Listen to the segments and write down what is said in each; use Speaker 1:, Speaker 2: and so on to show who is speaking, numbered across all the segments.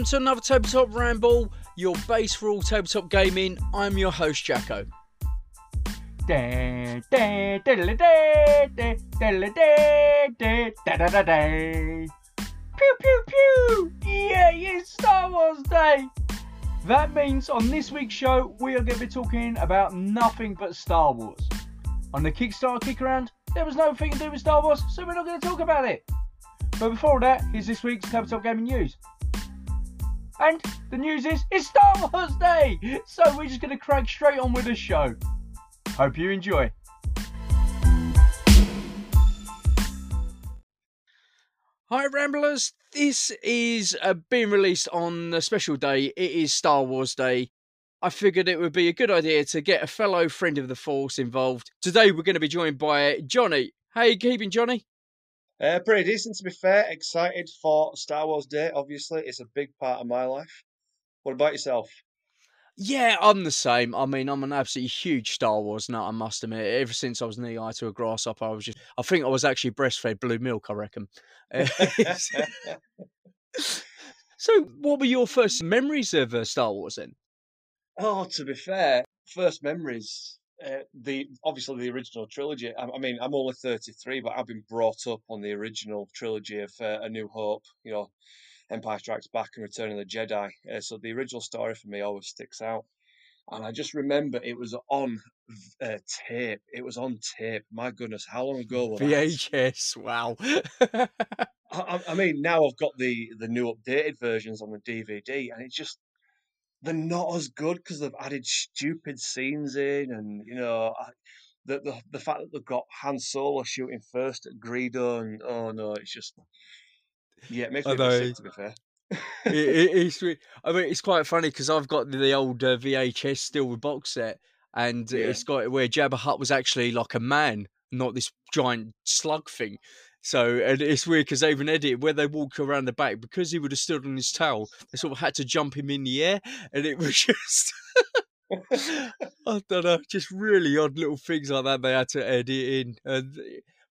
Speaker 1: welcome to another Tabletop Ramble, your base for all tabletop gaming. I'm your host, Jacko.
Speaker 2: Pew pew pew! Yeah, it's Star Wars Day! That means on this week's show, we are going to be talking about nothing but Star Wars. On the Kickstarter kick around, there was no thing to do with Star Wars, so we're not going to talk about it. But before that, here's this week's Tabletop Gaming News. And the news is, it's Star Wars Day! So we're just going to crack straight on with the show. Hope you enjoy.
Speaker 1: Hi, Ramblers. This is uh, being released on a special day. It is Star Wars Day. I figured it would be a good idea to get a fellow friend of the Force involved. Today, we're going to be joined by Johnny. How you keeping, Johnny?
Speaker 3: Uh, pretty decent, to be fair. Excited for Star Wars Day, obviously. It's a big part of my life. What about yourself?
Speaker 1: Yeah, I'm the same. I mean, I'm an absolutely huge Star Wars nut, I must admit. Ever since I was knee high to a grasshopper, I was just, I think I was actually breastfed blue milk, I reckon. So, what were your first memories of uh, Star Wars then?
Speaker 3: oh, to be fair, first memories. Uh, the obviously the original trilogy. I, I mean, I'm only 33, but I've been brought up on the original trilogy of uh, A New Hope. You know, Empire Strikes Back and Return of the Jedi. Uh, so the original story for me always sticks out. And I just remember it was on uh, tape. It was on tape. My goodness, how long ago was that?
Speaker 1: VHS, wow.
Speaker 3: I- I mean, now I've got the the new updated versions on the DVD, and it just they're not as good because they've added stupid scenes in, and you know, I, the the the fact that they've got Han Solo shooting first at Greedo, and oh no, it's just yeah, it makes me
Speaker 1: know.
Speaker 3: sick to be fair.
Speaker 1: it, it, it's, I mean, it's quite funny because I've got the old uh, VHS still with box set, and
Speaker 3: Yeah.
Speaker 1: it's got where Jabba Hutt was actually like a man, not this giant slug thing. So, and it's weird because they've even edited where they walk around the back because he would have stood on his tail. They sort of had to jump him in the air, and it was just. I don't know, just really odd little things like that they had to edit in. And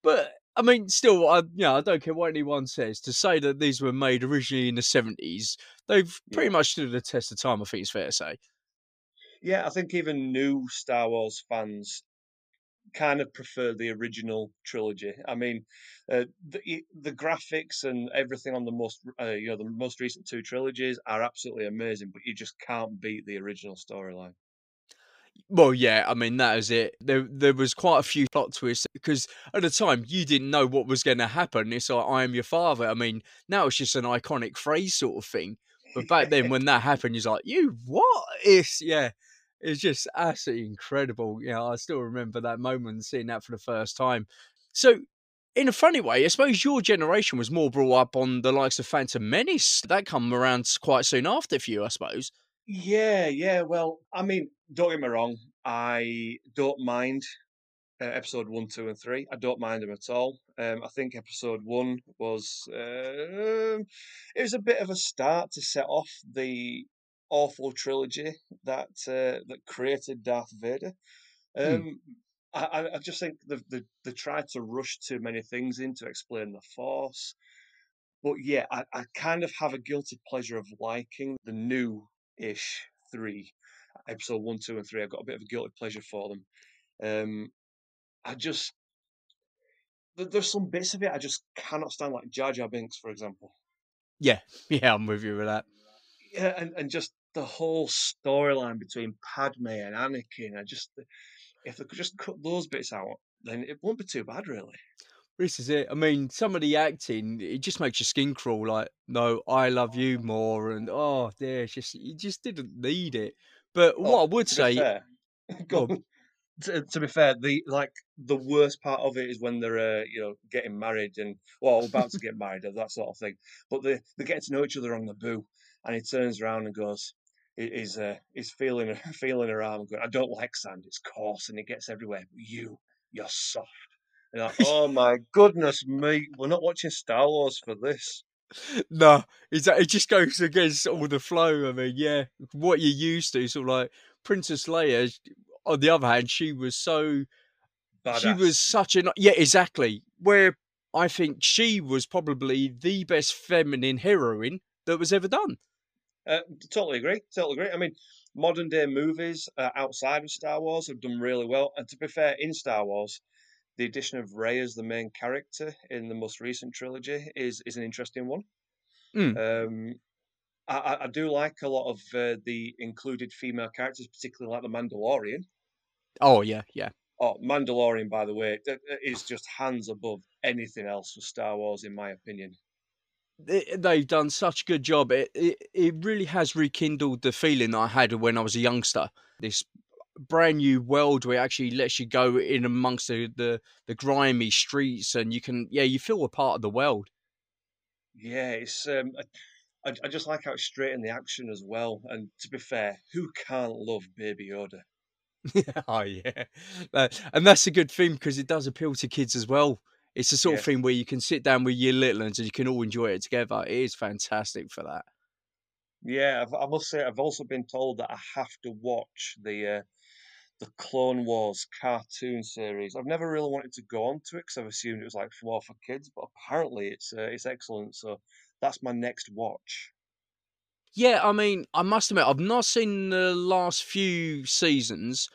Speaker 1: but I mean, still, I you know, I don't care what anyone says. To say that these were made originally in the seventies, they've pretty
Speaker 3: Yeah.
Speaker 1: much stood the test of time. I think it's fair to say.
Speaker 3: Yeah, I think even new Star Wars fans kind of prefer the original trilogy. I mean, uh, the the graphics and everything on the most uh, you know the most recent two trilogies are absolutely amazing, but you just can't beat the original storyline.
Speaker 1: Well, yeah, I mean that is it. There, there was quite a few plot twists because at the time you didn't know what was going to happen. It's like I am your father. I mean, now it's just an iconic phrase sort of thing. But back then, when that happened, you're like, you what? It's yeah, it's just absolutely incredible. You know, I still remember that moment seeing that for the first time. So, in a funny way, I suppose your generation was more brought up on the likes of Phantom Menace. That come around quite soon after for you, I suppose.
Speaker 3: Yeah, yeah. Well, I mean, don't get me wrong. I don't mind uh, episode one, two, and three. I don't mind them at all. Um, I think episode one was um it was a bit of a start to set off the awful trilogy that uh, that created Darth Vader.
Speaker 1: Hmm.
Speaker 3: Um, I, I- I just think they they they tried to rush too many things in to explain the Force. But yeah, I, I kind of have a guilty pleasure of liking the new-ish three, episode one, two, and three. I've got a bit of a guilty pleasure for them. Um, I just there's some bits of it I just cannot stand, like Jar Jar Binks, for example.
Speaker 1: Yeah, yeah, I'm with you with that.
Speaker 3: Yeah, and, and just the whole storyline between Padme and Anakin. I just if they could just cut those bits out, then it won't be too bad, really.
Speaker 1: This is it. I mean, some of the acting, it just makes your skin crawl. Like, no, I love you more, and oh, dear, it's just you just didn't need it. But what
Speaker 3: Oh,
Speaker 1: I would say,
Speaker 3: fair,
Speaker 1: Go
Speaker 3: go on. to, to be fair, the like the worst part of it is when they're uh, you know getting married and well about to get married or that sort of thing. But they they're getting to know each other on Naboo, and he turns around and goes, he's uh, he's feeling feeling her arm, going, I don't like sand, it's coarse and it gets everywhere. But you, you're soft. And like, oh my goodness me, we're not watching Star Wars for this.
Speaker 1: no, it's, it just goes against all the flow. I mean, yeah, what you're used to, sort of like Princess Leia. On the other hand, she was so
Speaker 3: Badass.
Speaker 1: she was such an yeah, exactly. Where I think she was probably the best feminine heroine that was ever done.
Speaker 3: Uh, totally agree. Totally agree. I mean, modern day movies uh, outside of Star Wars have done really well. And to be fair, in Star Wars, the addition of Rey as the main character in the most recent trilogy is is an interesting one.
Speaker 1: Mm.
Speaker 3: Um, I, I- do like a lot of uh, the included female characters, particularly like the Mandalorian.
Speaker 1: Oh yeah, yeah.
Speaker 3: Oh, Mandalorian, by the way, is just hands above anything else for Star Wars, in my opinion.
Speaker 1: They- They've done such a good job. It, it it really has rekindled the feeling I had when I was a youngster. This brand new world where it actually lets you go in amongst the, the, the grimy streets and you can yeah, you feel a part of the world.
Speaker 3: Yeah, it's um, I, I just like how it's straight in the action as well. And to be fair, who can't love Baby Yoda?
Speaker 1: oh yeah, Uh, and that's a good thing because it does appeal to kids as well. It's the sort
Speaker 3: Yeah.
Speaker 1: of thing where you can sit down with your little ones and you can all enjoy it together. It is fantastic for that.
Speaker 3: Yeah, I've, I must say I've also been told that I have to watch the uh, the Clone Wars cartoon series. I've never really wanted to go on to it because I've assumed it was like more for kids, but apparently it's uh, it's excellent. So that's my next watch.
Speaker 1: Yeah, I mean, I must admit, I've not seen the last few seasons,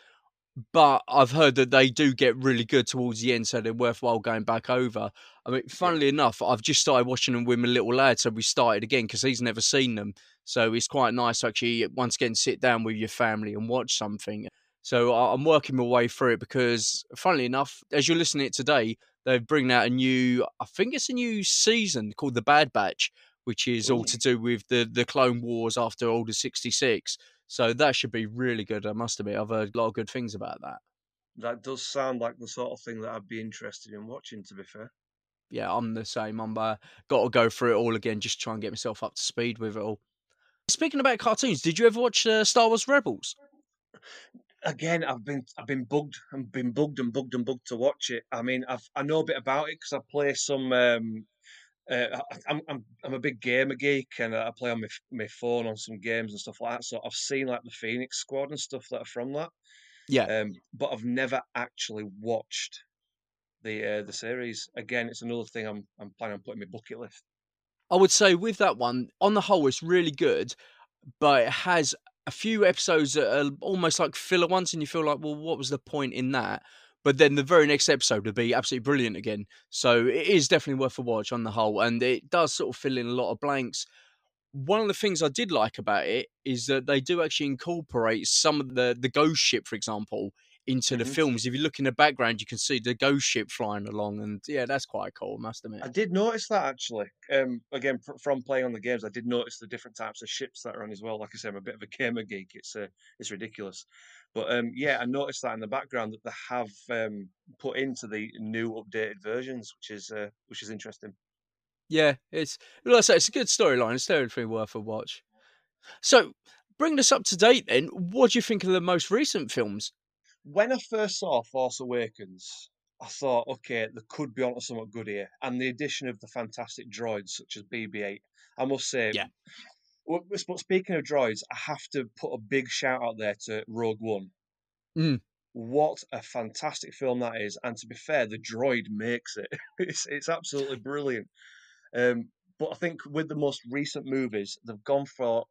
Speaker 1: but I've heard that they do get really good towards the end, so they're worthwhile going back over. I mean, funnily enough, I've just started watching them with my little lad, so we started again because he's never seen them. So it's quite nice to actually once again sit down with your family and watch something. So I'm working my way through it because, funnily enough, as you're listening to it today, they're bringing out a new, I think it's a new season called The Bad Batch, which is all to do with the the Clone Wars after Order 66. So that should be really good. I must admit, I've heard a lot of good things about that.
Speaker 3: That does sound like the sort of thing that I'd be interested in watching. To be fair,
Speaker 1: Yeah, I'm the same. I'm uh, got to go through it all again, just try and get myself up to speed with it all. Speaking about cartoons, did you ever watch uh, Star Wars Rebels?
Speaker 3: again, I've been I've been bugged and been bugged and bugged and bugged to watch it. I mean, I've I know a bit about it because I play some. Um, uh, I- I'm I'm I'm a big gamer geek and I play on my my phone on some games and stuff like that. So I've seen like the Phoenix Squad and stuff that are from that.
Speaker 1: Yeah.
Speaker 3: Um, but I've never actually watched the uh, the series. Again, it's another thing I'm I'm planning on putting my bucket list.
Speaker 1: I would say with that one, on the whole, it's really good, but it has a few episodes that are almost like filler ones, and you feel like, well, what was the point in that? But then the very next episode would be absolutely brilliant again. So it is definitely worth a watch on the whole, and it does sort of fill in a lot of blanks. One of the things I did like about it is that they do actually incorporate some of the the ghost ship, for example, into the
Speaker 3: Mhm.
Speaker 1: films. If you look in the background, you can see the ghost ship flying along, and yeah, that's quite cool. I must admit.
Speaker 3: I did notice that actually. Um, again, fr- from playing on the games, I did notice the different types of ships that are on as well. Like I say, I'm a bit of a gamer geek. It's uh, it's ridiculous, but um, yeah, I noticed that in the background that they have um, put into the new updated versions, which is uh, which is interesting.
Speaker 1: Yeah, it's like I say, it's a good storyline. It's definitely worth a watch. So, bring us up to date then. What do you think of the most recent films?
Speaker 3: When I first saw Force Awakens, I thought, okay, there could be onto something good here, and the addition of the fantastic droids such as BB-8. I must say,
Speaker 1: Yeah.
Speaker 3: But speaking of droids, I have to put a big shout out there to Rogue One.
Speaker 1: Mm.
Speaker 3: What a fantastic film that is! And to be fair, the droid makes it. It's it's absolutely brilliant. Um, but I think with the most recent movies, they've gone for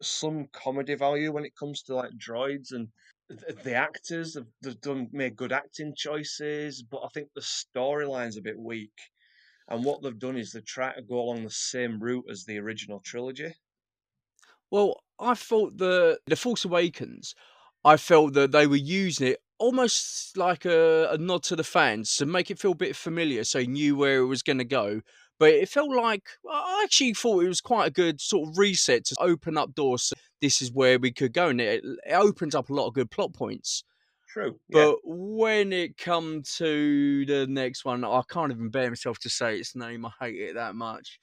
Speaker 3: some comedy value when it comes to like droids and the actors. They've, they've done made good acting choices, but I think the storyline's a bit weak. And what they've done is they try to go along the same route as the original trilogy.
Speaker 1: Well, I thought the the Force Awakens. I felt that they were using it almost like a, a nod to the fans to make it feel a bit familiar, so you knew where it was going to go. But it felt like I actually thought it was quite a good sort of reset to open up doors. So this is where we could go, and it, it opens up a lot of good plot points.
Speaker 3: True. yeah.
Speaker 1: But when it come to the next one, I can't even bear myself to say its name. I hate it that much.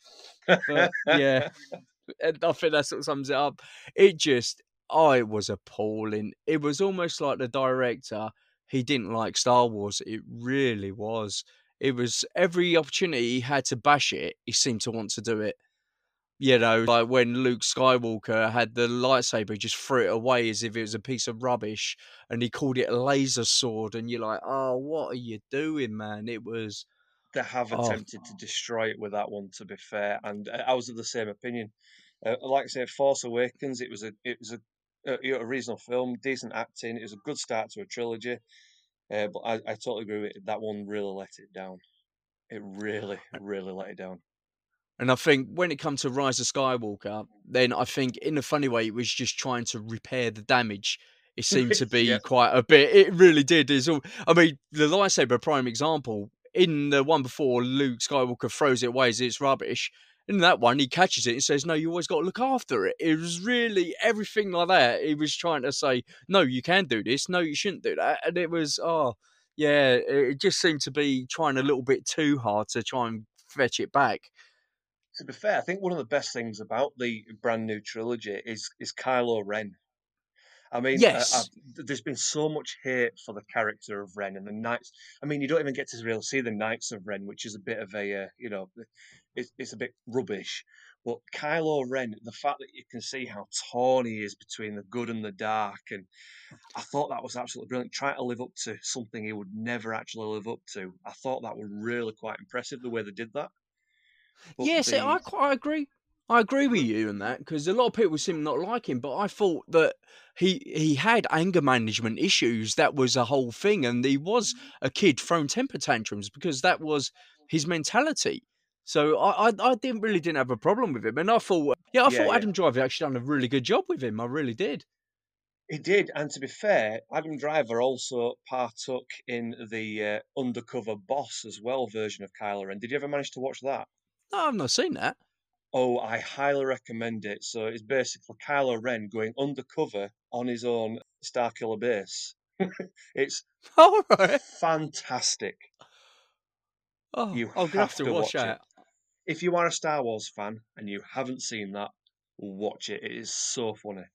Speaker 1: But yeah, I think that sort of sums it up. It just, oh, it was appalling. It was almost like the director, he didn't like Star Wars. It really was. It was every opportunity he had to bash it, he seemed to want to do it. You know, like when Luke Skywalker had the lightsaber, he just threw it away as if it was a piece of rubbish and he called it a laser sword. And you're like, oh, what are you doing, man? It was.
Speaker 3: They have
Speaker 1: Oh.
Speaker 3: attempted to destroy it with that one. To be fair, and uh, I was of the same opinion. Uh, like I say, Force Awakens, it was a it was a a, you know, a reasonable film, decent acting. It was a good start to a trilogy. Uh, but I, I totally agree with it. That one really let it down. It really, really let it down.
Speaker 1: And I think when it comes to Rise of Skywalker, then I think in a funny way it was just trying to repair the damage. It seemed to be
Speaker 3: Yeah.
Speaker 1: quite a bit. It really did. Is all. I mean, the lightsaber prime example in the one before Luke Skywalker throws it away as it's rubbish. In that one, he catches it and says, "No, you always got to look after it." It was really everything like that. He was trying to say, "No, you can do this. No, you shouldn't do that." And it was, oh, yeah, it just seemed to be trying a little bit too hard to try and fetch it back.
Speaker 3: To be fair, I think one of the best things about the brand new trilogy is is Kylo Ren. I mean, uh,
Speaker 1: Yes.
Speaker 3: I've, th- there's been so much hate for the character of Ren and the Knights. I mean, you don't even get to really see the Knights of Ren, which is a bit of a, uh, you know, it's, it's a bit rubbish. But Kylo Ren, the fact that you can see how torn he is between the good and the dark, and I thought that was absolutely brilliant. Trying to live up to something he would never actually live up to. I thought that was really quite impressive the way they did that. But
Speaker 1: Yes,
Speaker 3: the-
Speaker 1: I quite agree. I agree with you on that because a lot of people seem not like him, but I thought that he he had anger management issues. That was a whole thing, and he was a kid throwing temper tantrums because that was his mentality. So I I, I didn't really didn't have a problem with him, and I thought yeah, I
Speaker 3: Yeah,
Speaker 1: thought
Speaker 3: yeah.
Speaker 1: Adam Driver actually done a really good job with him. I really did.
Speaker 3: He did, and to be fair, Adam Driver also partook in the uh, undercover boss as well version of Kylo Ren. Did you ever manage to watch that?
Speaker 1: No, I've not seen that.
Speaker 3: Oh, I highly recommend it. So it's basically Kylo Ren going undercover on his own Starkiller base. it's
Speaker 1: All right.
Speaker 3: fantastic.
Speaker 1: Oh,
Speaker 3: You
Speaker 1: I'm gonna have
Speaker 3: have
Speaker 1: to
Speaker 3: to
Speaker 1: watch
Speaker 3: watch it.
Speaker 1: that.
Speaker 3: If you are a Star Wars fan and you haven't seen that, watch it. It is so funny.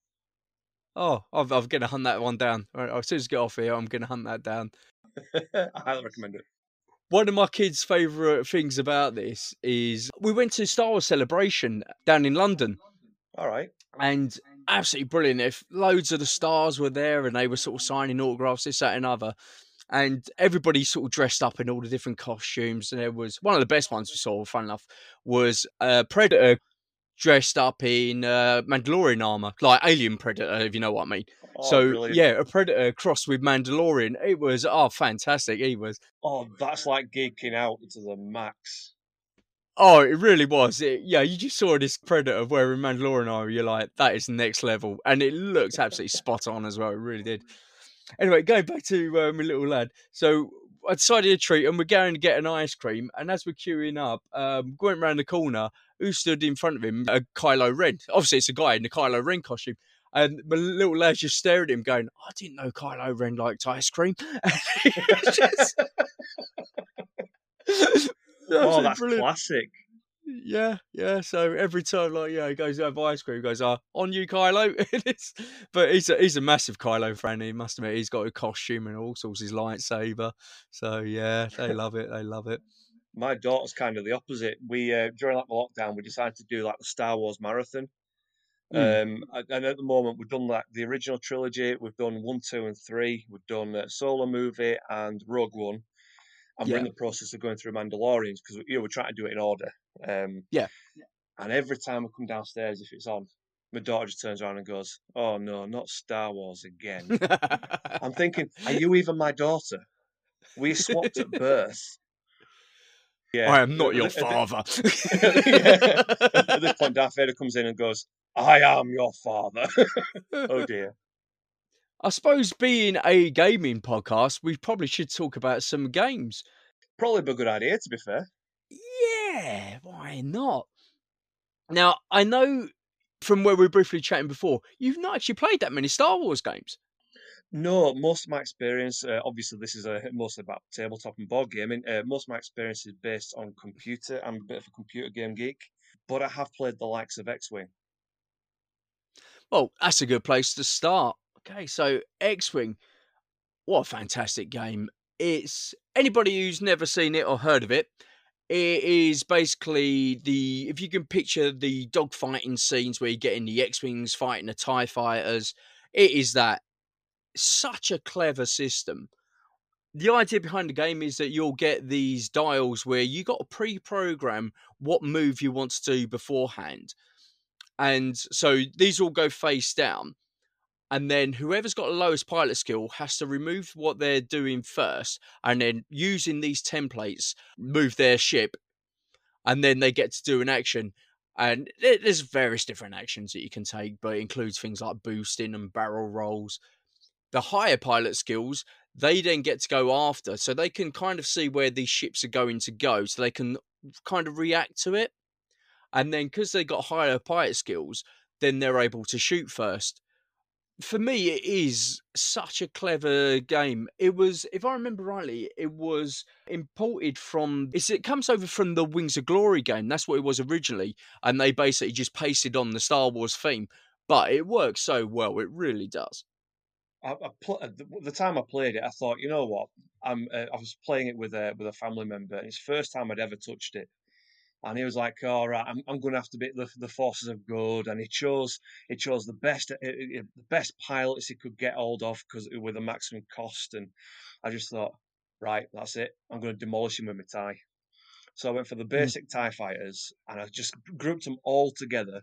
Speaker 1: Oh, I'm, I'm gonna hunt that one down. All right, as soon as I get off here, I'm gonna hunt that down.
Speaker 3: I highly recommend it.
Speaker 1: One of my kids' favourite things about this is we went to Star Wars Celebration down in London,
Speaker 3: All right.
Speaker 1: and absolutely brilliant. If loads of the stars were there, and they were sort of signing autographs, this, that, and other, and everybody sort of dressed up in all the different costumes. And there was one of the best ones we saw. Fun enough, was a Predator dressed up in uh, Mandalorian armor, like Alien Predator, if you know what I mean.
Speaker 3: Oh,
Speaker 1: so
Speaker 3: brilliant.
Speaker 1: yeah, a Predator crossed with Mandalorian. It was oh fantastic. He was.
Speaker 3: Oh, that's like geeking out to the max.
Speaker 1: Oh, it really was. It, yeah, you just saw this predator wearing Mandalorian armor. You're like, that is next level, and it looks absolutely spot on as well. It really did. Anyway, going back to uh, my little lad. So I decided to treat and We're going to get an ice cream, and as we're queuing up, um, went round the corner. Who stood in front of him? A Kylo Ren. Obviously, it's a guy in the Kylo Ren costume. And my little lad's just staring at him, going, "I didn't know Kylo Ren liked ice cream." And he was just-
Speaker 3: Oh, that's
Speaker 1: brilliant.
Speaker 3: classic.
Speaker 1: Yeah, yeah. So every time, like, yeah, he goes to have ice cream, he goes, "Ah, on you, Kylo." But he's a he's a massive Kylo fan. He must admit, he's got a costume and all sorts, his lightsaber. So yeah, they love it. They love it.
Speaker 3: My daughter's kind of the opposite. We uh, during like the lockdown, we decided to do like the Star Wars marathon.
Speaker 1: Mm.
Speaker 3: Um, and at the moment, we've done like the original trilogy. We've done one, two, and three. We've done uh, Solo movie and Rogue One, and we're in the process of going through Mandalorians because you know we're trying to do it in order. Um,
Speaker 1: Yeah.
Speaker 3: And every time I come downstairs, if it's on, my daughter just turns around and goes, "Oh no, not Star Wars again." I'm thinking, are you even my daughter? We swapped at birth. Yeah.
Speaker 1: I am not your father.
Speaker 3: At this point, Darth Vader comes in and goes, "I am your father." oh dear.
Speaker 1: I suppose being a gaming podcast, we probably should talk about some games.
Speaker 3: Probably a good idea, to be fair.
Speaker 1: Yeah, why not? Now, I know from where we were briefly chatting before, you've not actually played that many Star Wars games.
Speaker 3: No, most of my experience, uh, obviously, this is a mostly about tabletop and board gaming. Uh, most of my experience is based on computer. I'm a bit of a computer game geek, but I have played the likes of X-Wing.
Speaker 1: Well, that's a good place to start. Okay, so X-Wing, what a fantastic game. It's anybody who's never seen it or heard of it, it is basically the if you can picture the dogfighting scenes where you get in the X-Wings fighting the TIE fighters, it is that. Such a clever system. The idea behind the game is that you'll get these dials where you got to pre-program what move you want to do beforehand. And so these all go face down and then whoever's got the lowest pilot skill has to remove what they're doing first and then using these templates move their ship and then they get to do an action and there's various different actions that you can take but it includes things like boosting and barrel rolls. The higher pilot skills they then get to go after so they can kind of see where these ships are going to go so they can kind of react to it and then because they got higher pilot skills then they're able to shoot first for me, it is such a clever game. It was, if I remember rightly, it was imported from. It comes over from the Wings of Glory game. That's what it was originally, and they basically just pasted on the Star Wars theme. But it works so well. It really does.
Speaker 3: I, I pl- the, the time I played it, I thought, you know what? I'm. Uh, I was playing it with a with a family member. And it's the first time I'd ever touched it and he was like, "All right, I'm, I'm going to have to beat the, the forces of good." And he chose he chose the best uh, uh, uh, the best pilots he could get hold of because with a maximum cost. And I just thought, right, that's it. I'm going to demolish him with my tie. So I went for the hmm. basic mm. Tie fighters, and I just grouped them all together.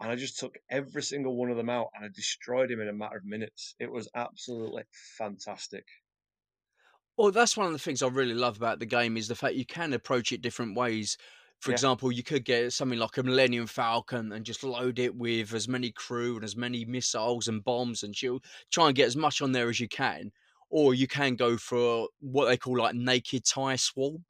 Speaker 3: And I just took every single one of them out, and I destroyed him in a matter of minutes. It was absolutely fantastic.
Speaker 1: Well, that's one of the things I really love about the game is the fact you can approach it different ways. For yeah. example, you could get something like a Millennium Falcon and just load it with as many crew and as many missiles and bombs and shield. Try and get as much on there as you can. Or you can go for what they call like naked tie swarm,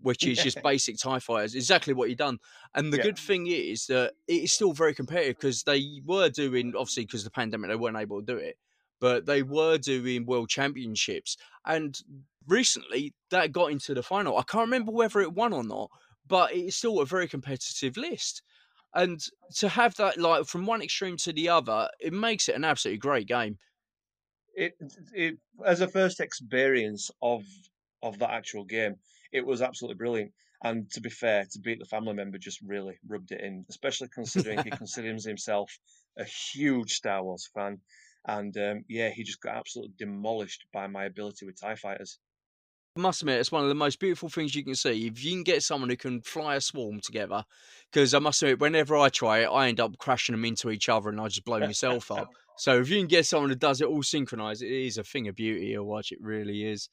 Speaker 1: which is just basic TIE fighters. Exactly what you've done. And the yeah. good thing is that it is still very competitive because they were doing, obviously, because of the pandemic, they weren't able to do it, but they were doing world championships. And recently that got into the final. I can't remember whether it won or not, but it's still a very competitive list. And to have that like from one extreme to the other, it makes it an absolutely great game.
Speaker 3: It, it as a first experience of of that actual game, it was absolutely brilliant. And to be fair, to beat the family member just really rubbed it in, especially considering he considers himself a huge Star Wars fan. And um, yeah, he just got absolutely demolished by my ability with TIE fighters.
Speaker 1: I must admit, it's one of the most beautiful things you can see. If you can get someone who can fly a swarm together, because I must admit, whenever I try it, I end up crashing them into each other and I just blow myself up. So if you can get someone who does it all synchronized, it is a thing of beauty to watch. It really is.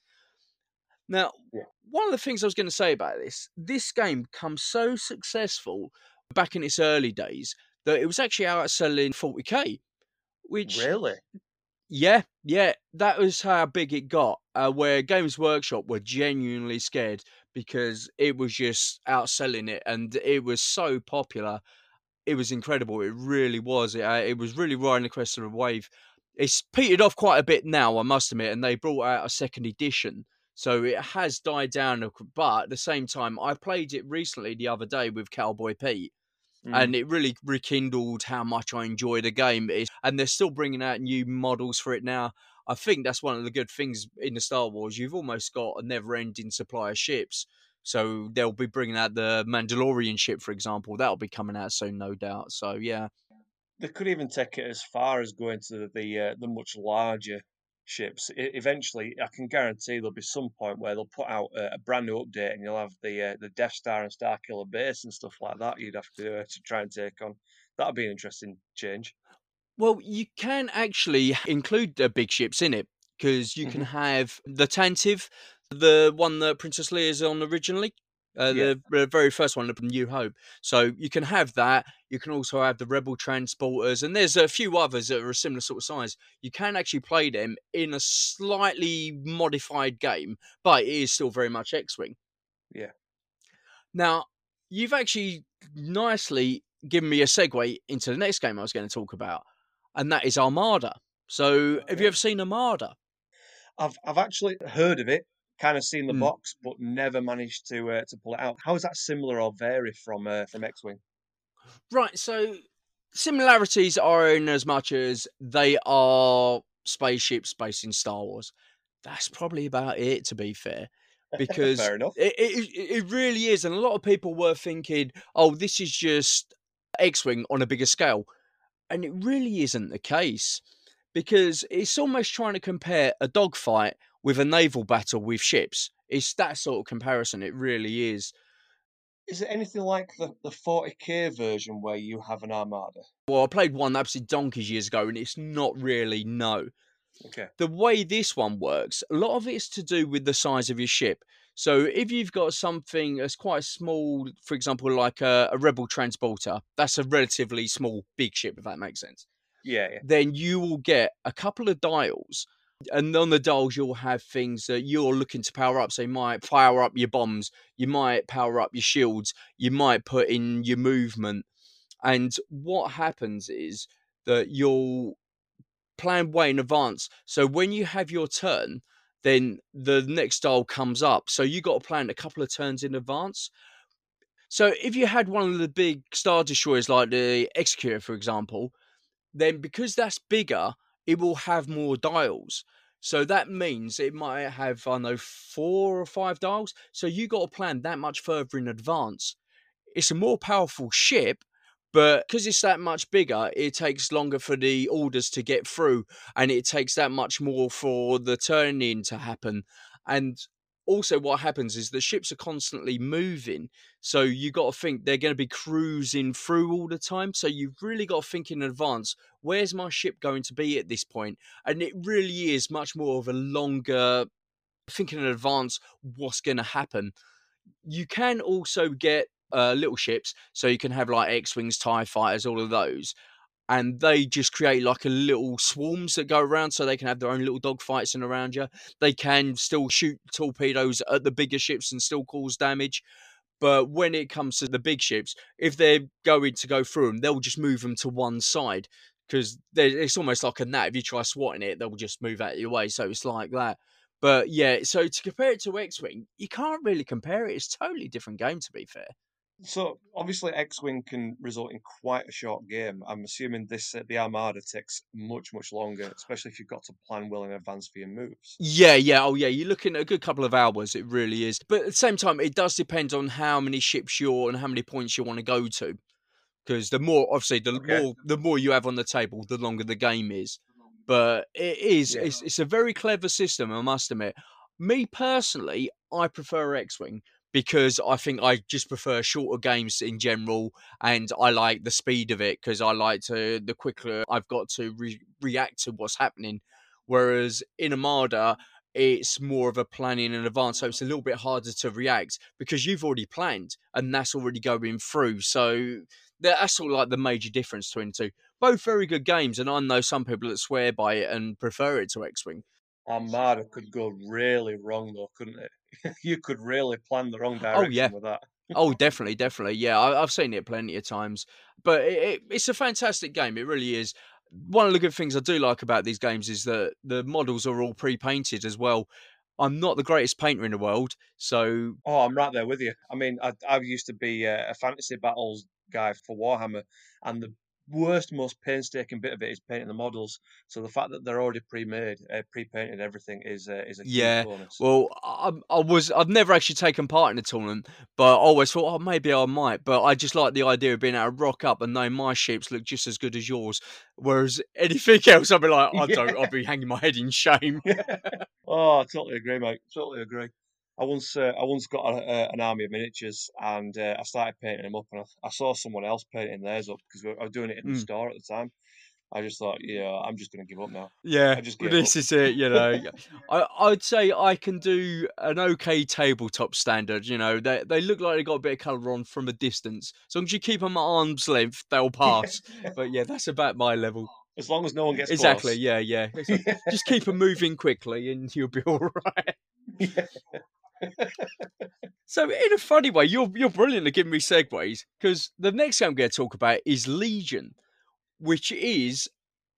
Speaker 1: Now, yeah. one of the things I was going to say about this, this game comes so successful back in its early days that it was actually outselling 40k, which
Speaker 3: really
Speaker 1: yeah, yeah, that was how big it got. Uh, where Games Workshop were genuinely scared because it was just outselling it, and it was so popular. It was incredible. It really was. It, uh, it was really riding the crest of a wave. It's petered off quite a bit now, I must admit, and they brought out a second edition. So it has died down, but at the same time, I played it recently the other day with Cowboy Pete, Mm. And it really rekindled how much I enjoy the game. Is and they're still bringing out new models for it now. I think that's one of the good things in the Star Wars. You've almost got a never-ending supply of ships. So they'll be bringing out the Mandalorian ship, for example. That'll be coming out soon, no doubt. So yeah,
Speaker 3: they could even take it as far as going to the uh, the much larger ships. eventually, I can guarantee there'll be some point where they'll put out a, a brand new update, and you'll have the uh, the Death Star and Star Killer base and stuff like that. You'd have to uh, to try and take on. That'd be an interesting change.
Speaker 1: Well, you can actually include the big ships in it because you mm-hmm. can have the Tantive, the one that Princess Leia is on originally. Uh, yeah. the, the, very first one, the New Hope. So you can have that. You can also have the Rebel transporters, and there's a few others that are a similar sort of size. You can actually play them in a slightly modified game, but it is still very much X-wing.
Speaker 3: Yeah.
Speaker 1: Now you've actually nicely given me a segue into the next game I was going to talk about, and that is Armada. So, have you ever seen Armada?
Speaker 3: I've I've actually heard of it, kind of seen the
Speaker 1: Mm.
Speaker 3: box, but never managed to uh, to pull it out. How is that similar or vary from uh, from X-wing?
Speaker 1: Right. So, similarities are in as much as they are spaceships based in Star Wars. That's probably about it, to be fair, because
Speaker 3: Fair
Speaker 1: it, it, it really is. And a lot of people were thinking, oh, this is just X Wing on a bigger scale. And it really isn't the case because it's almost trying to compare a dogfight with a naval battle with ships. It's that sort of comparison. It really is.
Speaker 3: Is it anything like the, the 40k version where you have an armada?
Speaker 1: Well, I played one absolutely donkeys years ago, and it's not really no.
Speaker 3: Okay.
Speaker 1: the way this one works, a lot of it's to do with the size of your ship. So if you've got something that's quite small, for example, like a, a rebel transporter, that's a relatively small, big ship, if that makes sense.
Speaker 3: Yeah, yeah.
Speaker 1: Then you will get a couple of dials, and on the dials you'll have things that you're looking to power up. So you might power up your bombs, you might power up your shields, you might put in your movement, and what happens is that you'll plan way in advance. So when you have your turn, then the next dial comes up. So you got to plan a couple of turns in advance. So if you had one of the big star destroyers like the Executor, for example, then because that's bigger, it will have more dials. So that means it might have, I know, four or five dials. So you got to plan that much further in advance. It's a more powerful ship, but because it's that much bigger, it takes longer for the orders to get through, and it takes that much more for the turning to happen. And also, what happens is the ships are constantly moving, so you got to think they're going to be cruising through all the time. So you've really got to think in advance: where's my ship going to be at this point? And it really is much more of a longer thinking in advance what's going to happen. You can also get uh, little ships, so you can have like X wings, Tie fighters, all of those, and they just create like a little swarms that go around, so they can have their own little dogfights and around you. They can still shoot torpedoes at the bigger ships and still cause damage. But when it comes to the big ships, if they're going to go through them, they'll just move them to one side because it's almost like a gnat. If you try swatting it, they'll just move out of your way. So it's like that. But yeah, so to compare it to X Wing, you can't really compare it. It's totally different game, to be fair.
Speaker 3: So obviously, X-wing can result in quite a short game. I'm assuming this uh, the Armada takes much much longer, especially if you've got to plan well in advance for your moves.
Speaker 1: Yeah, yeah, oh yeah, you're looking at a good couple of hours. It really is. But at the same time, it does depend on how many ships you're and how many points you want to go to. Because the more, obviously, the
Speaker 3: Okay.
Speaker 1: more the more you have on the table, the longer the game is. But it is,
Speaker 3: Yeah.
Speaker 1: it's, it's a very clever system, I must admit. Me personally, I prefer X Wing because I think I just prefer shorter games in general, and I like the speed of it because I like to the quicker I've got to re- react to what's happening. Whereas in Armada, it's more of a planning in advance, so it's a little bit harder to react because you've already planned and that's already going through. So that's sort of like the major difference between two. Both very good games, and I know some people that swear by it and prefer it to X Wing.
Speaker 3: Armada could go really wrong though, couldn't it? you could really plan the wrong direction
Speaker 1: Oh, yeah.
Speaker 3: with that.
Speaker 1: Oh, definitely, definitely. Yeah, I, I've seen it plenty of times. But it, it, it's a fantastic game. It really is. One of the good things I do like about these games is that the models are all pre-painted as well. I'm not the greatest painter in the world, so
Speaker 3: Oh, I'm right there with you. I mean, I, I used to be uh, a fantasy battles guy for Warhammer, and the worst, most painstaking bit of it is painting the models. So the fact that they're already pre-made, uh, pre-painted, everything is uh, is a
Speaker 1: Yeah,
Speaker 3: bonus.
Speaker 1: Well, I, I was I've never actually taken part in a tournament, but I always thought, oh, maybe I might. But I just like the idea of being able to rock up and knowing my ships look just as good as yours. Whereas anything else, I'd be like, I don't.
Speaker 3: Yeah.
Speaker 1: I'll be hanging my head in shame.
Speaker 3: oh, I totally agree, mate. Totally agree. I once uh, I once got a, a, an army of miniatures, and uh, I started painting them up, and I, I saw someone else painting theirs up because I was doing it in the
Speaker 1: Mm.
Speaker 3: store at the time. I just thought, yeah, I'm just going to give up now.
Speaker 1: Yeah,
Speaker 3: I just
Speaker 1: well, this
Speaker 3: up.
Speaker 1: is it. You know, I I'd say I can do an okay tabletop standard. You know, they they look like they got a bit of colour on from a distance. As long as you keep them at arm's length, they'll pass. but yeah, that's about my level.
Speaker 3: As long as no one gets
Speaker 1: Exactly.
Speaker 3: close.
Speaker 1: Yeah, yeah. Like, just keep them moving quickly, and you'll be all right. So, in a funny way, you're you're brilliant at giving me segues because the next game I'm going to talk about is Legion, which is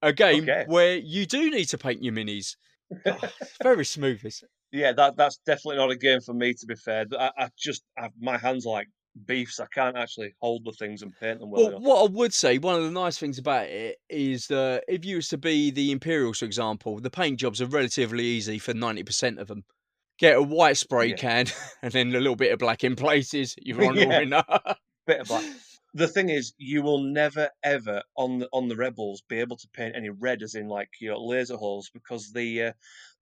Speaker 1: a game
Speaker 3: Okay.
Speaker 1: where you do need to paint your minis. God, very smooth. Is it?
Speaker 3: Yeah, that that's definitely not a game for me. To be fair, I, I just I, my hands are like beefs. I can't actually hold the things and paint them well,
Speaker 1: Well,
Speaker 3: enough.
Speaker 1: what I would say, one of the nice things about it is that if you was to be the Imperials, for example, the paint jobs are relatively easy for ninety percent of them. Get a white spray
Speaker 3: Yeah.
Speaker 1: can and then a little bit of black in places. You're on
Speaker 3: Yeah.
Speaker 1: a winner.
Speaker 3: Bit of black. The thing is, you will never ever on the on the rebels be able to paint any red, as in like you know laser holes, because the uh,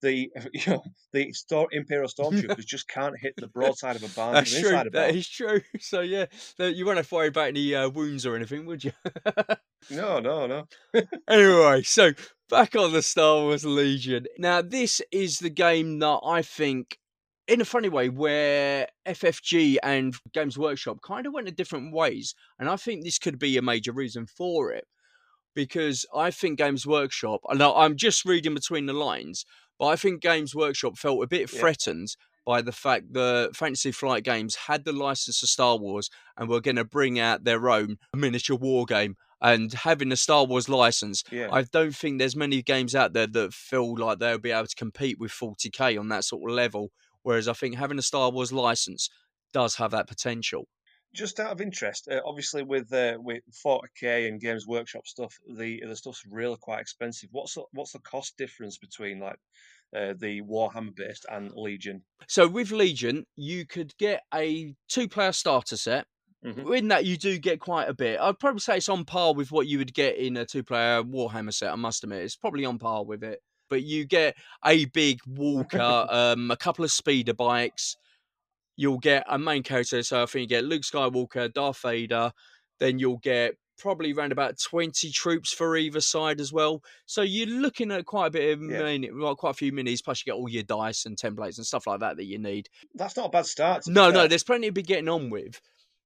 Speaker 3: the you know the Imperial stormtroopers just can't hit the broadside of a barn
Speaker 1: That's true.
Speaker 3: inside a
Speaker 1: That
Speaker 3: barn.
Speaker 1: is true. So yeah, you won't have to worry about any uh, wounds or anything, would you?
Speaker 3: No, no, no.
Speaker 1: anyway, so back on the Star Wars Legion. Now, this is the game that I think, in a funny way, where FFG and Games Workshop kind of went in different ways. And I think this could be a major reason for it. Because I think Games Workshop, and I'm just reading between the lines, but I think Games Workshop felt a bit
Speaker 3: Yeah.
Speaker 1: threatened by the fact that Fantasy Flight Games had the license to Star Wars and were going to bring out their own miniature war game. And having a Star Wars license,
Speaker 3: Yeah,
Speaker 1: I don't think there's many games out there that feel like they'll be able to compete with 40k on that sort of level. Whereas I think having a Star Wars license does have that potential.
Speaker 3: just out of interest, uh, obviously with uh, with 40k and Games Workshop stuff, the the stuff's really quite expensive. What's the, what's the cost difference between like uh, the Warhammer based and Legion?
Speaker 1: So with Legion, you could get a two-player starter set.
Speaker 3: Mhm.
Speaker 1: In that, you do get quite a bit. I'd probably say it's on par with what you would get in a two-player Warhammer set. I must admit, it's probably on par with it. But you get a big walker, um, a couple of speeder bikes. You'll get a main character. So I think you get Luke Skywalker, Darth Vader. Then you'll get probably around about 20 troops for either side as well. So you're looking at quite a bit of
Speaker 3: Yeah.
Speaker 1: mini, well, quite a few minis, plus you get all your dice and templates and stuff like that that you need.
Speaker 3: That's not a bad start.
Speaker 1: No, no, there's plenty to be getting on with.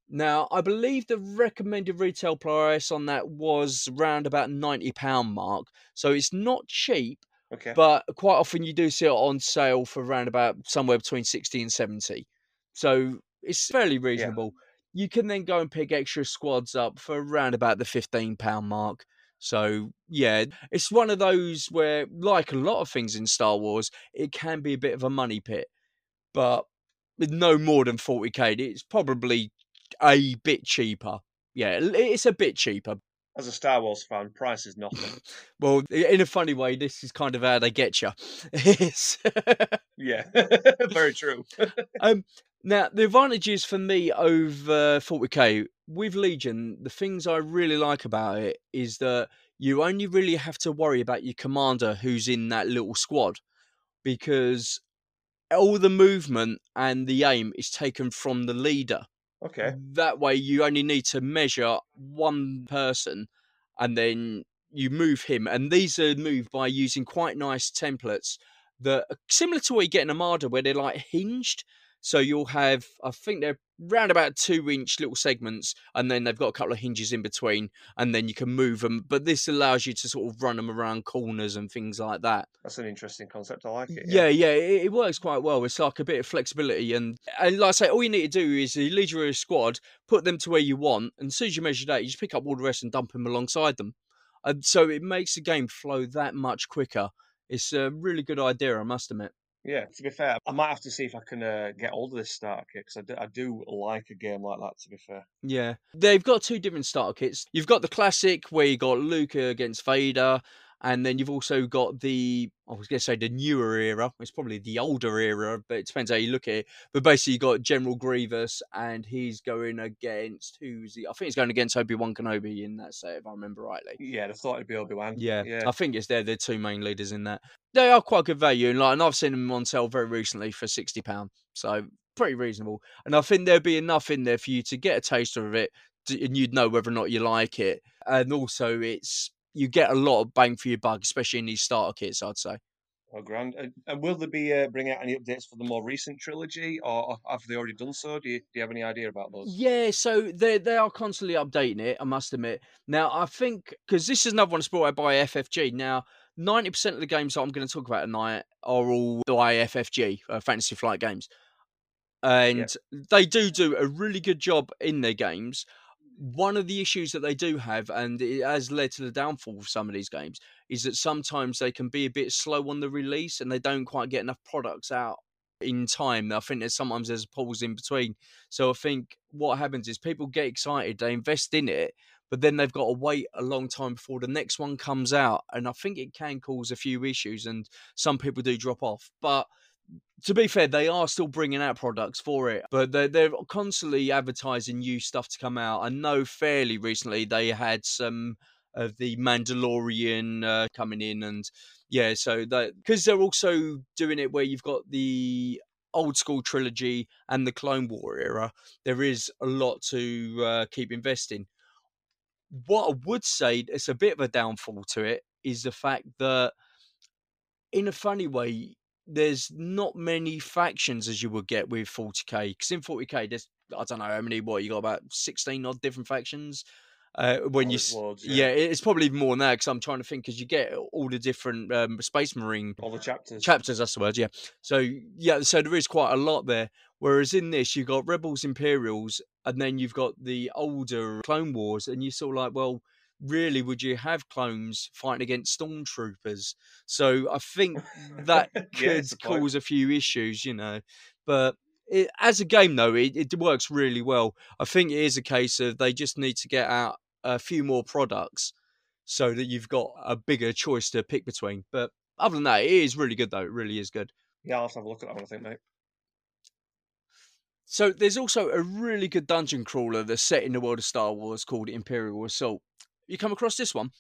Speaker 1: Now, I believe the recommended retail price on that was around about £90 mark. So it's not cheap,
Speaker 3: Okay.
Speaker 1: but quite often you do see it on sale for around about somewhere between 60 and 70. So it's fairly reasonable. You can then go and pick extra squads up for around about the £15 mark. So, yeah, it's one of those where, like a lot of things in Star Wars, it can be a bit of a money pit. But with no more than 40k, it's probably a bit cheaper. Yeah, it's a bit cheaper.
Speaker 3: As a Star Wars fan, price is nothing.
Speaker 1: Well, in a funny way, this is kind of how they get you.
Speaker 3: Yeah, very true.
Speaker 1: um, now, the advantages for me over 40k with Legion, the things I really like about it is that you only really have to worry about your commander who's in that little squad because all the movement and the aim is taken from the leader.
Speaker 3: Okay.
Speaker 1: That way, you only need to measure one person and then you move him. And these are moved by using quite nice templates that are similar to what you get in Armada, where they're like hinged. So you'll have, I think they're round about two inch little segments, and then they've got a couple of hinges in between, and then you can move them. But this allows you to sort of run them around corners and things like that.
Speaker 3: That's an interesting concept. I like it.
Speaker 1: Yeah, yeah, it, it works quite well. It's like a bit of flexibility, and and like I say, all you need to do is you lead your squad, put them to where you want, and as soon as you measure that, you just pick up all the rest and dump them alongside them. And so it makes the game flow that much quicker. It's a really good idea, I must admit.
Speaker 3: Yeah, to be fair, I might have to see if I can uh, get hold of this starter kit because I I do like a game like that. To be fair,
Speaker 1: Yeah, they've got two different starter kits. You've got the classic where you got Luca against Vader, and then you've also got the I was going to say the newer era. It's probably the older era, but it depends how you look at it. But basically, you've got General Grievous, and he's going against who's he? I think he's going against Obi Wan Kenobi in that set, if I remember rightly.
Speaker 3: yeah, I thought it'd be Obi Wan.
Speaker 1: Yeah,
Speaker 3: yeah,
Speaker 1: I think it's they're the two main leaders in that. They are quite good value, and like, and I've seen them on sale very recently for sixty pound, so pretty reasonable. And I think there'd be enough in there for you to get a taster of it, and you'd know whether or not you like it. And also, it's you get a lot of bang for your buck, especially in these starter kits. I'd say.
Speaker 3: Oh, grand. And, and will there be uh, bring out any updates for the more recent trilogy, or, have they already done so? Do you, do you have any idea about those?
Speaker 1: Yeah, so they they are constantly updating it. I must admit. Now, I think because this is another one supported by FFG. Now, ninety percent of the games that I'm going to talk about tonight are all by FFG, uh, Fantasy Flight games, and they do do a really good job in their games. One of the issues that they do have, and it has led to the downfall of some of these games, is that sometimes they can be a bit slow on the release and they don't quite get enough products out in time. I think there's sometimes there's a pause in between. So I think what happens is people get excited, they invest in it, but then they've got to wait a long time before the next one comes out. And I think it can cause a few issues, and some people do drop off. But to be fair, they are still bringing out products for it, but they're, they're constantly advertising new stuff to come out. I know fairly recently they had some of the Mandalorian uh, coming in, and yeah, so that because they're also doing it where you've got the old school trilogy and the Clone War era, there is a lot to uh, keep investing. What I would say, it's a bit of a downfall to it, is the fact that, in a funny way, there's not many factions as you would get with 40k. Because in 40k, there's I don't know how many. What you got about 16 odd different factions. Uh, when
Speaker 3: Oh,
Speaker 1: you,
Speaker 3: there's
Speaker 1: s-
Speaker 3: loads,
Speaker 1: yeah.
Speaker 3: yeah.
Speaker 1: it's probably even more than that because I'm trying to think because you get all the different um, Space Marine
Speaker 3: All the chapters.
Speaker 1: chapters. That's the word, yeah. So yeah, so there is quite a lot there. Whereas in this, you've got Rebels, Imperials, and then you've got the older Clone Wars, and you're sort of like, well, really, would you have clones fighting against stormtroopers? So I think that
Speaker 3: Yeah,
Speaker 1: could
Speaker 3: a
Speaker 1: cause a few issues, you know. But it, as a game, though, it, it works really well. I think it is a case of they just need to get out a few more products so that you've got a bigger choice to pick between. But other than that, it is really good, though. It really is good.
Speaker 3: yeah, I'll have to have a look at that one, I think, mate.
Speaker 1: So there's also a really good dungeon crawler that's set in the world of Star Wars called Imperial Assault. You come across this one?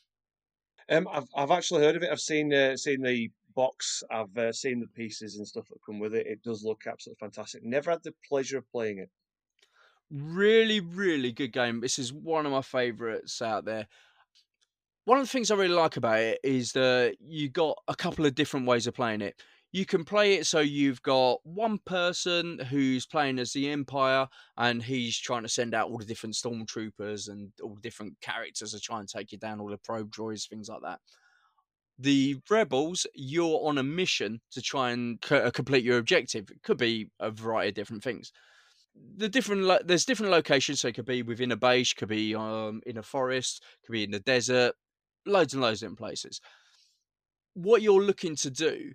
Speaker 3: Um, I've I've actually heard of it. I've seen uh, seen the box. I've uh, seen the pieces and stuff that come with it. It does look absolutely fantastic. Never had the pleasure of playing it.
Speaker 1: Really, really good game. This is one of my favourites out there. One of the things I really like about it is that you got a couple of different ways of playing it. You can play it so you've got one person who's playing as the Empire and he's trying to send out all the different stormtroopers and all the different characters to try and take you down, all the probe droids, things like that. The rebels, you're on a mission to try and co- uh, complete your objective. It could be a variety of different things the different lo- there's different locations so it could be within a base could be um in a forest could be in the desert loads and loads of different places what you're looking to do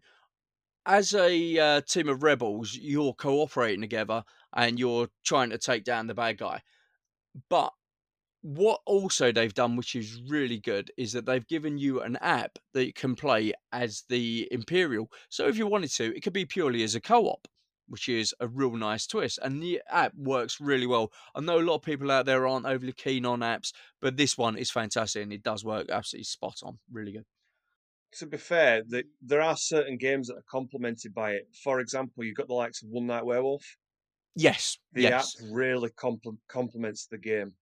Speaker 1: as a uh, team of rebels you're cooperating together and you're trying to take down the bad guy but what also they've done which is really good is that they've given you an app that you can play as the imperial so if you wanted to it could be purely as a co-op which is a real nice twist. And the app works really well. I know a lot of people out there aren't overly keen on apps, but this one is fantastic and it does work absolutely spot on. Really good.
Speaker 3: To be fair, the, there are certain games that are complemented by it. For example, you've got the likes of One Night Werewolf.
Speaker 1: Yes.
Speaker 3: The
Speaker 1: yes.
Speaker 3: app really compl- complements the game.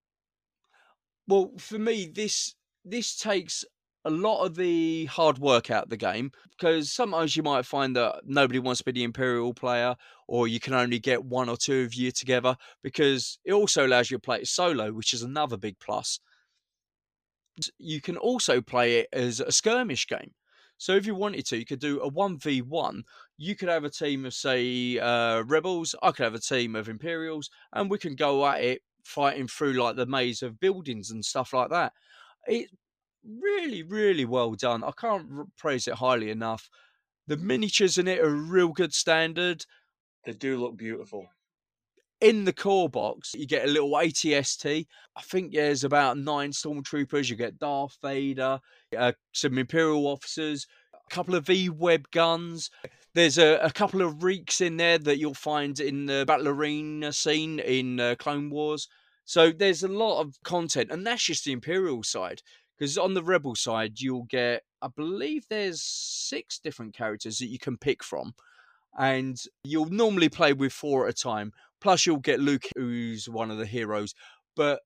Speaker 1: Well, for me, this this takes a lot of the hard work out of the game because sometimes you might find that nobody wants to be the imperial player or you can only get one or two of you together because it also allows you to play it solo which is another big plus you can also play it as a skirmish game so if you wanted to you could do a 1v1 you could have a team of say uh, rebels i could have a team of imperials and we can go at it fighting through like the maze of buildings and stuff like that It's really, really well done. I can't praise it highly enough. The miniatures in it are real good standard.
Speaker 3: They do look beautiful.
Speaker 1: In the core box, you get a little ATST. I think there's about nine stormtroopers. You get Darth Vader, uh, some Imperial officers, a couple of E-Web guns. There's a, a couple of reeks in there that you'll find in the Battle Arena scene in uh, Clone Wars. So there's a lot of content, and that's just the Imperial side. Because on the Rebel side, you'll get, I believe there's six different characters that you can pick from. And you'll normally play with four at a time. Plus, you'll get Luke, who's one of the heroes. But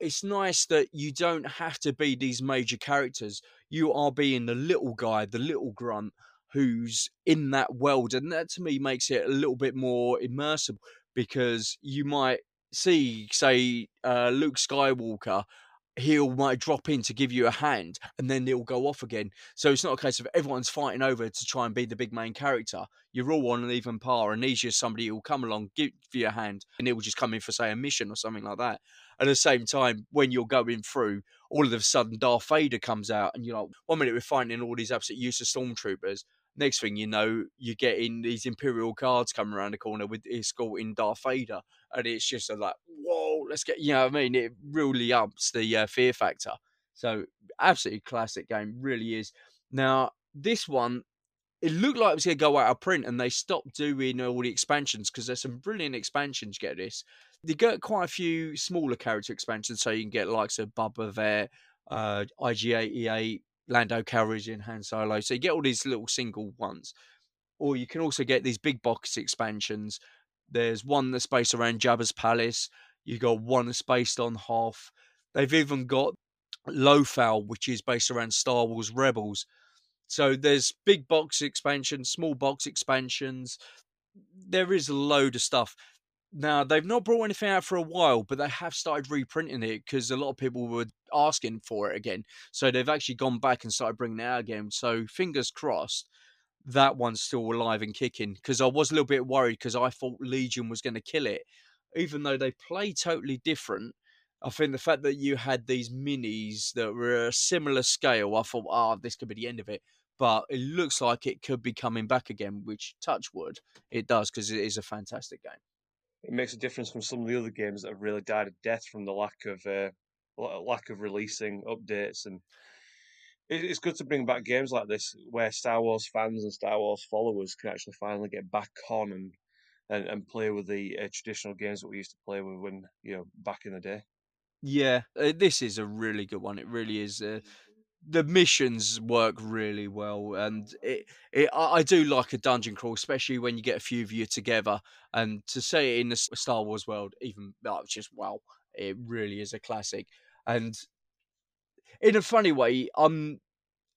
Speaker 1: it's nice that you don't have to be these major characters. You are being the little guy, the little grunt who's in that world. And that to me makes it a little bit more immersive because you might see, say, uh, Luke Skywalker he'll might drop in to give you a hand and then it'll go off again. So it's not a case of everyone's fighting over to try and be the big main character. You're all on an even par, and he's just somebody who'll come along, give you a hand, and it will just come in for say a mission or something like that. At the same time, when you're going through, all of a sudden Darth Vader comes out, and you're like, one minute we're fighting all these absolute useless stormtroopers. Next thing you know, you're getting these Imperial guards coming around the corner with escorting Darth Vader, and it's just like, whoa, let's get, you know what I mean? It really ups the uh, fear factor. So, absolutely classic game, really is. Now, this one, it looked like it was going to go out of print, and they stopped doing all the expansions because there's some brilliant expansions. Get this, they get quite a few smaller character expansions, so you can get likes of Boba Fett, uh, IG88, Lando Calrissian, Han Solo. So you get all these little single ones, or you can also get these big box expansions. There's one that's based around Jabba's palace. You got one that's based on Hoth. They've even got Lothal, which is based around Star Wars Rebels. So there's big box expansions, small box expansions. There is a load of stuff. Now they've not brought anything out for a while, but they have started reprinting it because a lot of people were asking for it again. So they've actually gone back and started bringing it out again. So fingers crossed that one's still alive and kicking. Because I was a little bit worried because I thought Legion was going to kill it, even though they play totally different. I think the fact that you had these minis that were a similar scale, I thought, ah, oh, this could be the end of it. But it looks like it could be coming back again, which touch wood, it does because it is a fantastic game
Speaker 3: it makes a difference from some of the other games that have really died a death from the lack of uh, lack of releasing updates and it's good to bring back games like this where Star Wars fans and Star Wars followers can actually finally get back on and and, and play with the uh, traditional games that we used to play with when you know back in the day.
Speaker 1: Yeah, uh, this is a really good one. It really is. Uh, the missions work really well, and it, it I, do like a dungeon crawl, especially when you get a few of you together. And to say it in the Star Wars world, even like, just wow, it really is a classic. And in a funny way, um,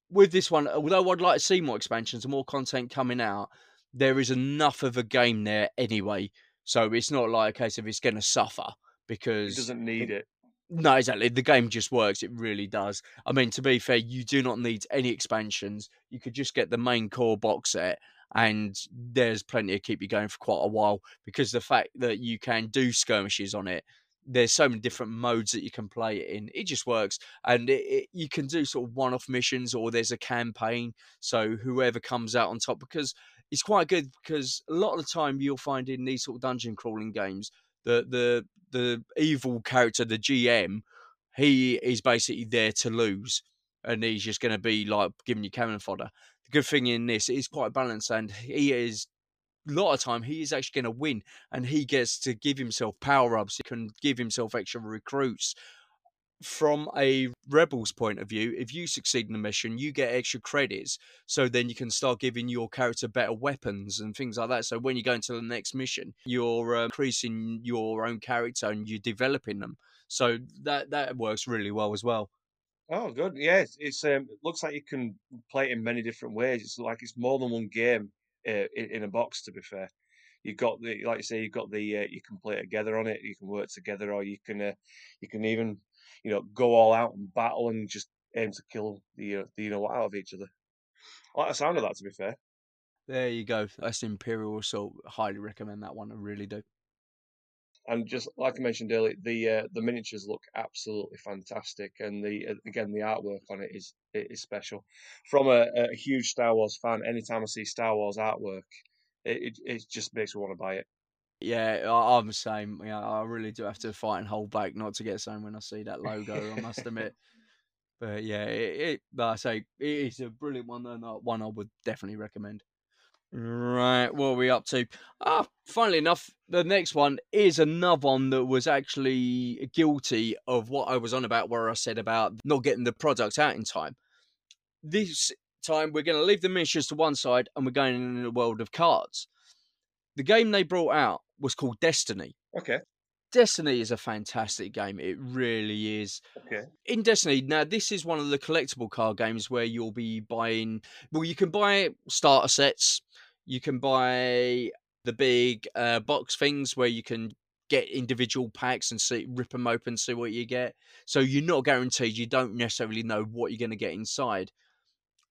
Speaker 1: with this one, although I'd like to see more expansions and more content coming out, there is enough of a game there anyway. So it's not like a case of it's going to suffer because
Speaker 3: it doesn't need it.
Speaker 1: No, exactly. The game just works. It really does. I mean, to be fair, you do not need any expansions. You could just get the main core box set, and there's plenty to keep you going for quite a while. Because the fact that you can do skirmishes on it, there's so many different modes that you can play it in. It just works, and it, it, you can do sort of one-off missions, or there's a campaign. So whoever comes out on top, because it's quite good. Because a lot of the time you'll find in these sort of dungeon crawling games the the the evil character, the GM, he is basically there to lose, and he's just going to be like giving you cannon fodder. The good thing in this is quite balanced, and he is a lot of time he is actually going to win, and he gets to give himself power ups. He can give himself extra recruits from a rebel's point of view, if you succeed in the mission, you get extra credits. So then you can start giving your character better weapons and things like that. So when you go into the next mission, you're uh, increasing your own character and you're developing them. So that that works really well as well.
Speaker 3: Oh, good. Yeah, it's, um, it looks like you can play it in many different ways. It's like it's more than one game uh, in, in, a box. To be fair, you've got the like you say, you got the uh, you can play together on it. You can work together, or you can uh, you can even you know, go all out and battle and just aim to kill the uh, the you know out of each other. I like the sound of that, to be fair.
Speaker 1: There you go. That's Imperial Assault. Highly recommend that one. I really do.
Speaker 3: And just like I mentioned earlier, the uh, the miniatures look absolutely fantastic, and the uh, again the artwork on it is it is special. From a, a huge Star Wars fan, anytime I see Star Wars artwork, it, it, it just makes me want to buy it.
Speaker 1: Yeah, I, I'm the same. Yeah, I really do have to fight and hold back not to get something when I see that logo. I must admit. But yeah, it, it like I say, it is a brilliant one and one I would definitely recommend. Right, what are we up to? Ah, funnily enough, the next one is another one that was actually guilty of what I was on about, where I said about not getting the product out in time. This time, we're going to leave the miniatures to one side and we're going in the world of cards. The game they brought out was called Destiny.
Speaker 3: Okay.
Speaker 1: Destiny is a fantastic game. It really is.
Speaker 3: Okay.
Speaker 1: In Destiny, now this is one of the collectible card games where you'll be buying. Well, you can buy starter sets. You can buy the big uh, box things where you can get individual packs and see rip them open, see what you get. So you're not guaranteed. You don't necessarily know what you're going to get inside.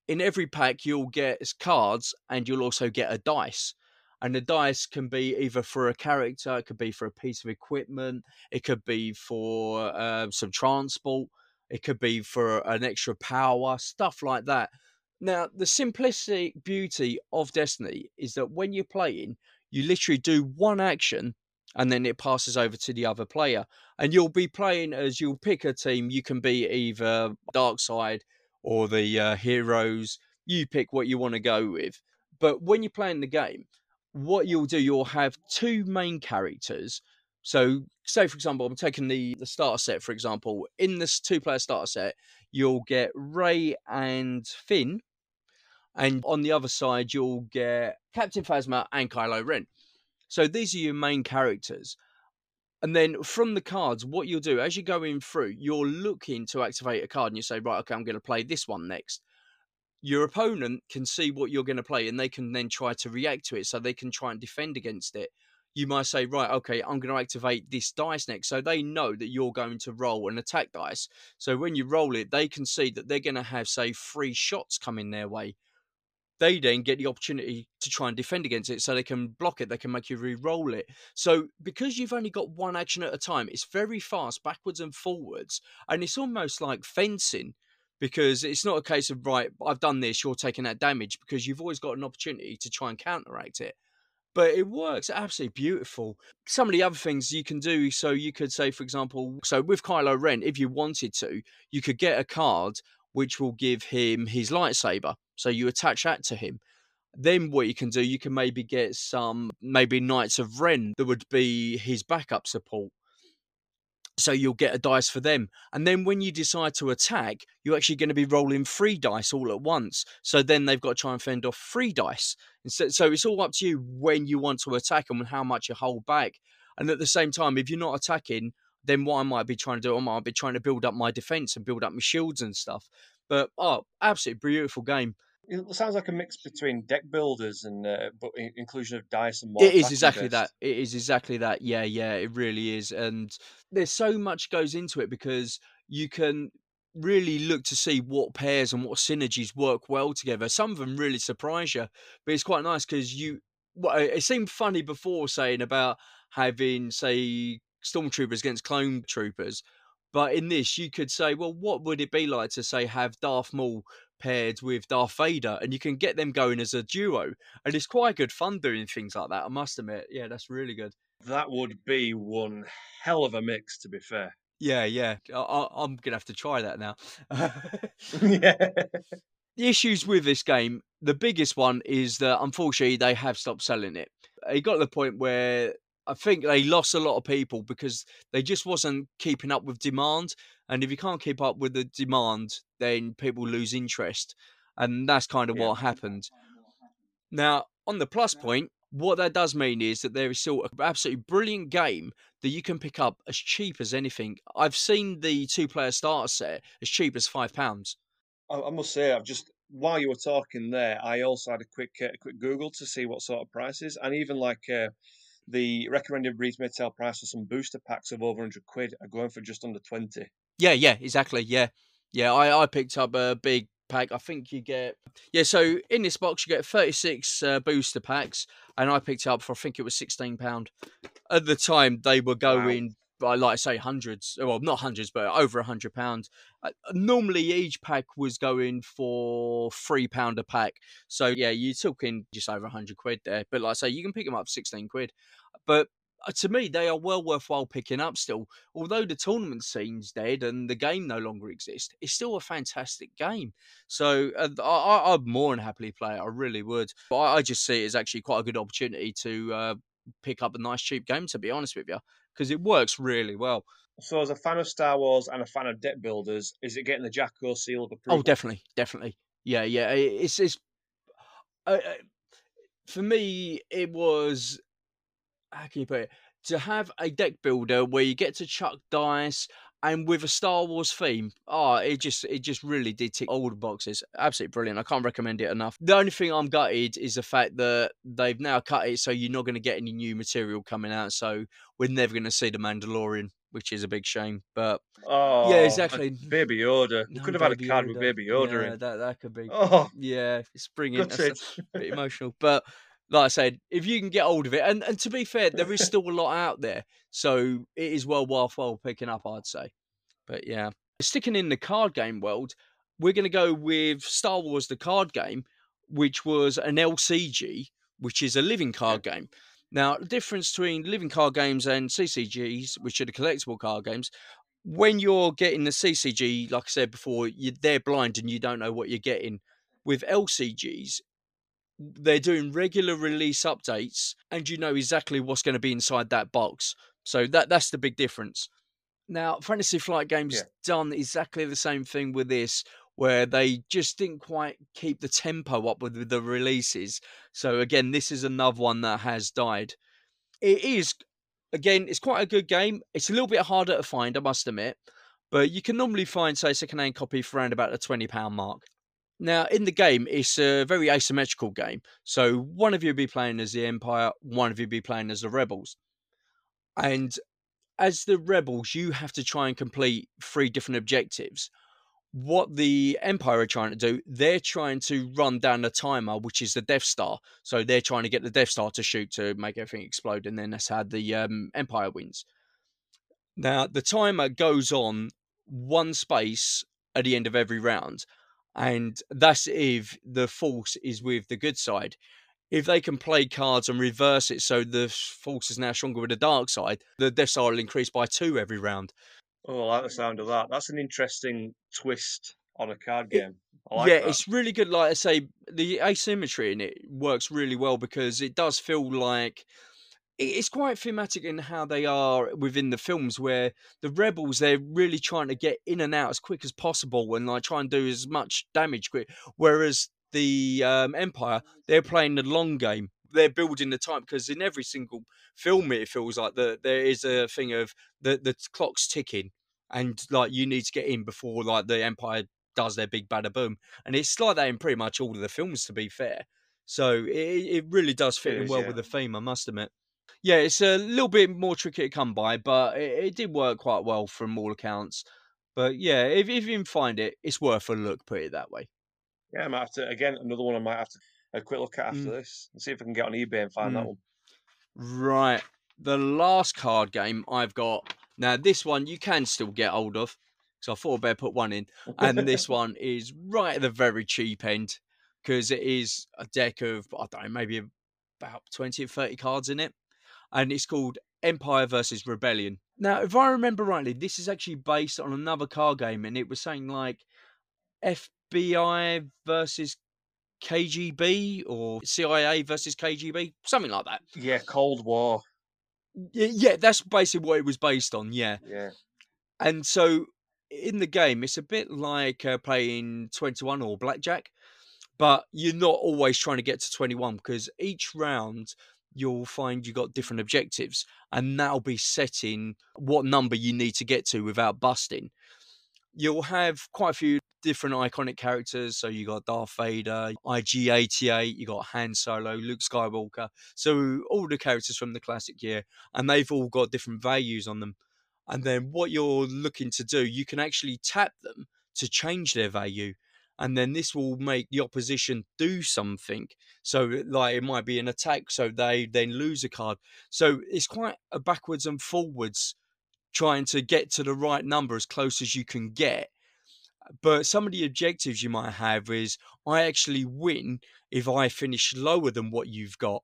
Speaker 1: In every pack, you'll get cards, and you'll also get a dice and the dice can be either for a character, it could be for a piece of equipment, it could be for uh, some transport. It could be for an extra power, stuff like that. Now, the simplistic beauty of Destiny is that when you're playing, you literally do one action and then it passes over to the other player. And you'll be playing as you'll pick a team. You can be either dark side or the uh, heroes. You pick what you want to go with. But when you're playing the game, what you'll do, you'll have two main characters. So, say for example, I'm taking the the starter set for example. In this two player starter set, you'll get Rey and Finn, and on the other side, you'll get Captain Phasma and Kylo Ren. So these are your main characters. And then from the cards, what you'll do as you're going through, you're looking to activate a card and you say, right, okay, I'm going to play this one next. Your opponent can see what you're going to play and they can then try to react to it so they can try and defend against it. You might say, right, okay, I'm going to activate this dice next. So they know that you're going to roll an attack dice. So when you roll it, they can see that they're going to have, say, three shots coming their way they then get the opportunity to try and defend against it so they can block it they can make you re-roll it so because you've only got one action at a time it's very fast backwards and forwards and it's almost like fencing because it's not a case of right i've done this you're taking that damage because you've always got an opportunity to try and counteract it but it works absolutely beautiful. Some of the other things you can do, so you could say, for example, so with Kylo Ren, if you wanted to, you could get a card which will give him his lightsaber. So you attach that to him. Then what you can do, you can maybe get some, maybe Knights of Ren that would be his backup support. So you'll get a dice for them. And then when you decide to attack, you're actually going to be rolling three dice all at once. So then they've got to try and fend off three dice. So, so it's all up to you when you want to attack and how much you hold back. And at the same time, if you're not attacking, then what I might be trying to do, I might be trying to build up my defense and build up my shields and stuff. But oh, absolutely beautiful game.
Speaker 3: It sounds like a mix between deck builders and uh, but inclusion of dice and
Speaker 1: more. It is exactly that. It is exactly that. Yeah, yeah, it really is. And there's so much goes into it because you can really look to see what pairs and what synergies work well together. Some of them really surprise you, but it's quite nice because you. Well, it seemed funny before saying about having, say, stormtroopers against clone troopers, but in this, you could say, well, what would it be like to say have Darth Maul paired with Darth Vader, and you can get them going as a duo, and it's quite good fun doing things like that. I must admit, yeah, that's really good.
Speaker 3: That would be one hell of a mix, to be fair.
Speaker 1: Yeah, yeah, I, am gonna have to try that now. yeah. The issues with this game, the biggest one is that unfortunately they have stopped selling it. It got to the point where I think they lost a lot of people because they just wasn't keeping up with demand. And if you can't keep up with the demand, then people lose interest. And that's kind of yeah. what happened. Now, on the plus point, what that does mean is that there is still an absolutely brilliant game that you can pick up as cheap as anything. I've seen the two player starter set as cheap as five pounds.
Speaker 3: I must say, I've just while you were talking there, I also had a quick uh, quick Google to see what sort of prices, and even like uh, the recommended retail price for some booster packs of over 100 quid are going for just under 20.
Speaker 1: Yeah, yeah, exactly. Yeah. Yeah, I, I picked up a big pack. I think you get yeah. So in this box, you get thirty six uh, booster packs, and I picked up for I think it was sixteen pound. At the time, they were going wow. like I say hundreds. Well, not hundreds, but over a hundred pounds. Uh, normally, each pack was going for three pound a pack. So yeah, you're talking just over a hundred quid there. But like I say, you can pick them up sixteen quid. But uh, to me, they are well worthwhile picking up still. Although the tournament scene's dead and the game no longer exists, it's still a fantastic game. So uh, I, would more than happily play it. I really would. But I, I, just see it as actually quite a good opportunity to uh, pick up a nice cheap game, to be honest with you, because it works really well.
Speaker 3: So, as a fan of Star Wars and a fan of deck builders, is it getting the Jacko seal of
Speaker 1: oh, approval? Oh, definitely, definitely. Yeah, yeah. It's it's uh, uh, for me. It was how can you put it? To have a deck builder where you get to chuck dice and with a Star Wars theme, oh, it just it just really did tick all the boxes. Absolutely brilliant. I can't recommend it enough. The only thing I'm gutted is the fact that they've now cut it so you're not going to get any new material coming out. So we're never going to see the Mandalorian, which is a big shame. But
Speaker 3: oh, yeah, exactly. Baby Yoda. No, could have had a card Yoda. with Baby Yoda
Speaker 1: yeah,
Speaker 3: in.
Speaker 1: That that could be. Oh, yeah, it's bringing. A bit emotional, but like I said, if you can get hold of it, and, and to be fair, there is still a lot out there, so it is well worthwhile picking up, I'd say. But yeah, Sticking in the card game world, we're going to go with Star Wars the card game, which was an LCG, which is a living card game. Now, the difference between living card games and CCGs, which are the collectible card games, when you're getting the CCG, like I said before, you, they're blind and you don't know what you're getting. With LCGs, they're doing regular release updates and you know exactly what's going to be inside that box. So that that's the big difference. Now, Fantasy Flight Games
Speaker 3: Yeah.
Speaker 1: done exactly the same thing with this, where they just didn't quite keep the tempo up with, the releases. So again, this is another one that has died. It is again, it's quite a good game. It's a little bit harder to find, I must admit, but you can normally find, say, a second-hand copy for around about the twenty pound mark. Now, in the game, it's a very asymmetrical game. So one of you will be playing as the Empire, one of you will be playing as the Rebels. And as the Rebels, you have to try and complete three different objectives. What the Empire are trying to do, they're trying to run down the timer, which is the Death Star. So they're trying to get the Death Star to shoot to make everything explode, and then that's how the um, Empire wins. Now, the timer goes on one space at the end of every round, and that's if the force is with the good side. If they can play cards and reverse it so the force is now stronger with the dark side, the Death Star will increase by two every round.
Speaker 3: Oh, I like the sound of that. That's an interesting twist on a card game. I like
Speaker 1: yeah,
Speaker 3: that.
Speaker 1: it's really good. Like I say, the asymmetry in it works really well because it does feel like it's quite thematic in how they are within the films, where the rebels they're really trying to get in and out as quick as possible and like try and do as much damage quick. Whereas the um, Empire they're playing the long game. They're building the time because in every single film it feels like the, there is a thing of the the clock's ticking and like you need to get in before like the Empire does their big bada boom. And it's like that in pretty much all of the films, to be fair. So it, it really does fit
Speaker 3: It
Speaker 1: in
Speaker 3: is,
Speaker 1: well
Speaker 3: yeah.
Speaker 1: with the theme, I must admit. Yeah, it's a little bit more tricky to come by, but it, it did work quite well from all accounts. But yeah, if, if you can find it, it's worth a look, put it that way.
Speaker 3: Yeah, I might have to again another one I might have to a quick look at after
Speaker 1: Mm.
Speaker 3: this and see if I can get on eBay and find that
Speaker 1: Mm.
Speaker 3: one.
Speaker 1: Right. The last card game I've got. Now, this one you can still get hold of. So I thought I'd better put one in. And this one is right at the very cheap end because it is a deck of, I don't know, maybe about 20 or 30 cards in it. And it's called Empire versus Rebellion. Now, if I remember rightly, this is actually based on another card game. And it was saying like FBI versus KGB or CIA versus KGB, something like that.
Speaker 3: yeah, Cold War.
Speaker 1: Yeah, that's basically what it was based on. Yeah.
Speaker 3: Yeah.
Speaker 1: And so in the game, it's a bit like uh, playing 21 or blackjack, but you're not always trying to get to 21 because each round you'll find you got different objectives, and that'll be setting what number you need to get to without busting. You'll have quite a few different iconic characters. So you got Darth Vader, IG88, you got Han Solo, Luke Skywalker. So all the characters from the classic year, and they've all got different values on them. And then what you're looking to do, you can actually tap them to change their value. And then this will make the opposition do something. So, like, it might be an attack, so they then lose a card. So, it's quite a backwards and forwards trying to get to the right number as close as you can get. But some of the objectives you might have is I actually win if I finish lower than what you've got.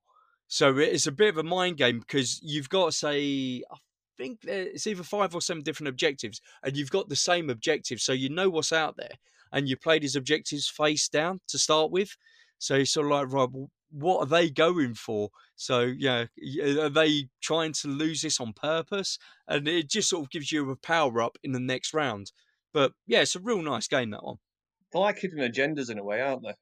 Speaker 1: So it's a bit of a mind game because you've got, say, I think it's either five or seven different objectives, and you've got the same objective, so you know what's out there, and you played his objectives face down to start with. So you're sort of like, right, what are they going for? So yeah, are they trying to lose this on purpose? And it just sort of gives you a power up in the next round. But yeah, it's a real nice game that one.
Speaker 3: They're like hidden agendas in a way, aren't they?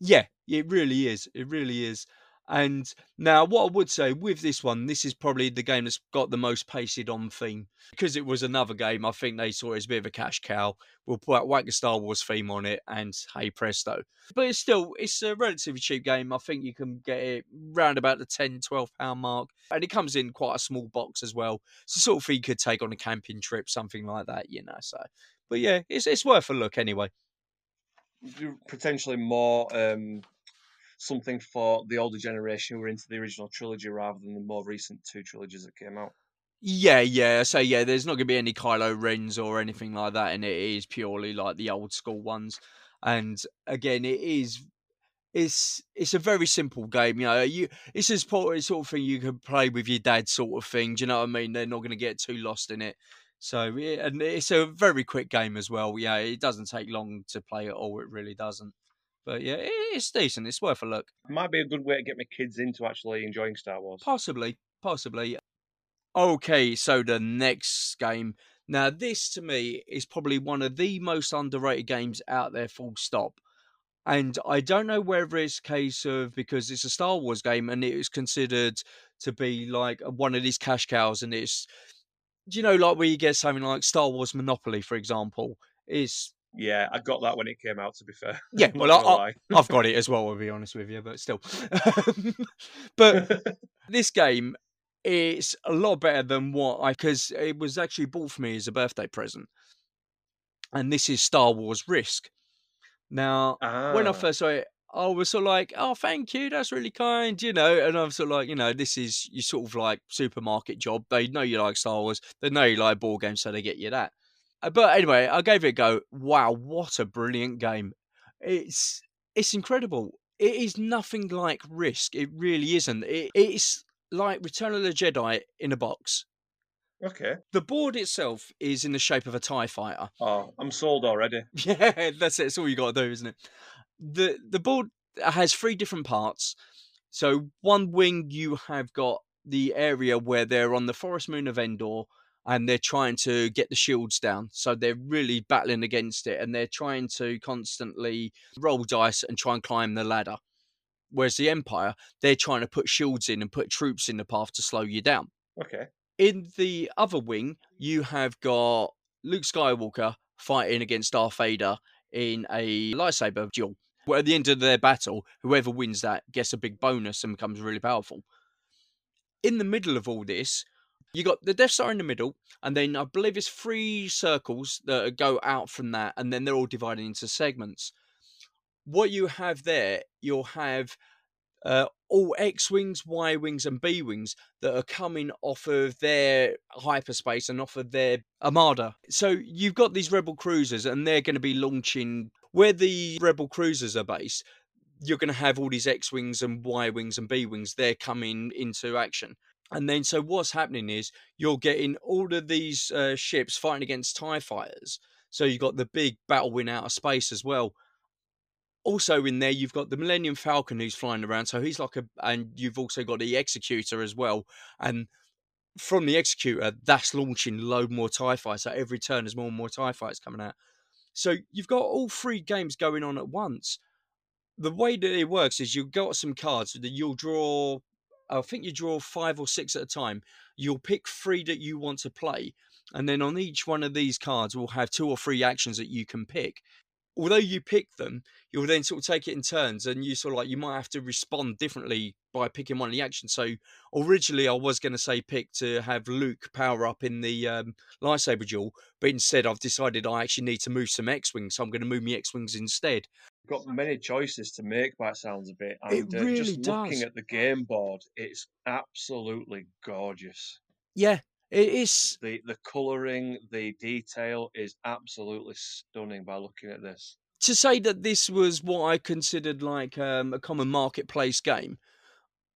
Speaker 1: Yeah, it really is. It really is. And now, what I would say with this one, this is probably the game that's got the most pasted on theme because it was another game. I think they saw it as a bit of a cash cow. We'll put whack a Star Wars theme on it, and hey presto! But it's still it's a relatively cheap game. I think you can get it round about the 10 12 pound mark, and it comes in quite a small box as well. The sort of thing you could take on a camping trip, something like that, you know. So, but yeah, it's it's worth a look anyway.
Speaker 3: Potentially more um, something for the older generation who were into the original trilogy rather than the more recent two trilogies that came out.
Speaker 1: Yeah, yeah. So yeah, there's not going to be any Kylo Rens or anything like that, and it is purely like the old school ones. And again, it is it's it's a very simple game. You know, you it's as sort of thing you can play with your dad, sort of thing. Do you know what I mean? They're not going to get too lost in it. So and it's a very quick game as well. Yeah, it doesn't take long to play at all. It really doesn't. But yeah, it's decent. It's worth a look.
Speaker 3: Might be a good way to get my kids into actually enjoying Star Wars.
Speaker 1: Possibly, possibly. Okay, so the next game. Now, this to me is probably one of the most underrated games out there, full stop. And I don't know whether it's a case of because it's a Star Wars game and it is considered to be like one of these cash cows, and it's, you know, like where you get something like Star Wars Monopoly, for example, is
Speaker 3: yeah, I got that when it came out. To be fair,
Speaker 1: yeah, well, I, have got it as well. I'll be honest with you, but still, but this game it's a lot better than what I because it was actually bought for me as a birthday present, and this is Star Wars Risk. Now, ah. when I ah. first saw it, I was sort of like, "Oh, thank you, that's really kind," you know. And I'm sort of like, you know, this is your sort of like supermarket job. They know you like Star Wars, they know you like board games, so they get you that. Uh, but anyway, I gave it a go. Wow, what a brilliant game! It's it's incredible. It is nothing like Risk. It really isn't. It, it's like Return of the Jedi in a box.
Speaker 3: Okay.
Speaker 1: The board itself is in the shape of a TIE fighter.
Speaker 3: Oh, I'm sold already.
Speaker 1: Yeah, that's it. It's all you got to do, isn't it? The the board has three different parts. So one wing you have got the area where they're on the forest moon of Endor and they're trying to get the shields down. So they're really battling against it and they're trying to constantly roll dice and try and climb the ladder. Whereas the Empire, they're trying to put shields in and put troops in the path to slow you down.
Speaker 3: Okay.
Speaker 1: In the other wing, you have got Luke Skywalker fighting against Darth Vader in a lightsaber duel. Where at the end of their battle, whoever wins that gets a big bonus and becomes really powerful. In the middle of all this, you got the Death Star in the middle, and then I believe it's three circles that go out from that, and then they're all divided into segments what you have there, you'll have uh, all X wings, Y wings, and B wings that are coming off of their hyperspace and off of their armada. So you've got these rebel cruisers, and they're going to be launching where the rebel cruisers are based. You're going to have all these X wings and Y wings and B wings. They're coming into action. And then, so what's happening is you're getting all of these uh, ships fighting against TIE fighters. So you've got the big battle win out of space as well. Also in there you've got the millennium falcon who's flying around. So he's like a and you've also got the executor as well. And from the executor that's launching load more tie fighters. so every turn there's more and more tie fighters coming out. So you've got all three games going on at once. The way that it works is you've got some cards that you'll draw i think you draw five or six at a time you'll pick three that you want to play and then on each one of these cards we'll have two or three actions that you can pick although you pick them, you'll then sort of take it in turns, and you sort of like you might have to respond differently by picking one of the actions. So originally, I was going to say pick to have Luke power up in the um, lightsaber duel, but instead, I've decided I actually need to move some X wings, so I'm going to move my X wings instead.
Speaker 3: Got many choices to make by sounds of it, and it really uh, just does. looking at the game board, it's absolutely gorgeous.
Speaker 1: Yeah, it is
Speaker 3: the the coloring, the detail is absolutely stunning by looking at this.
Speaker 1: To say that this was what I considered like um, a common marketplace game,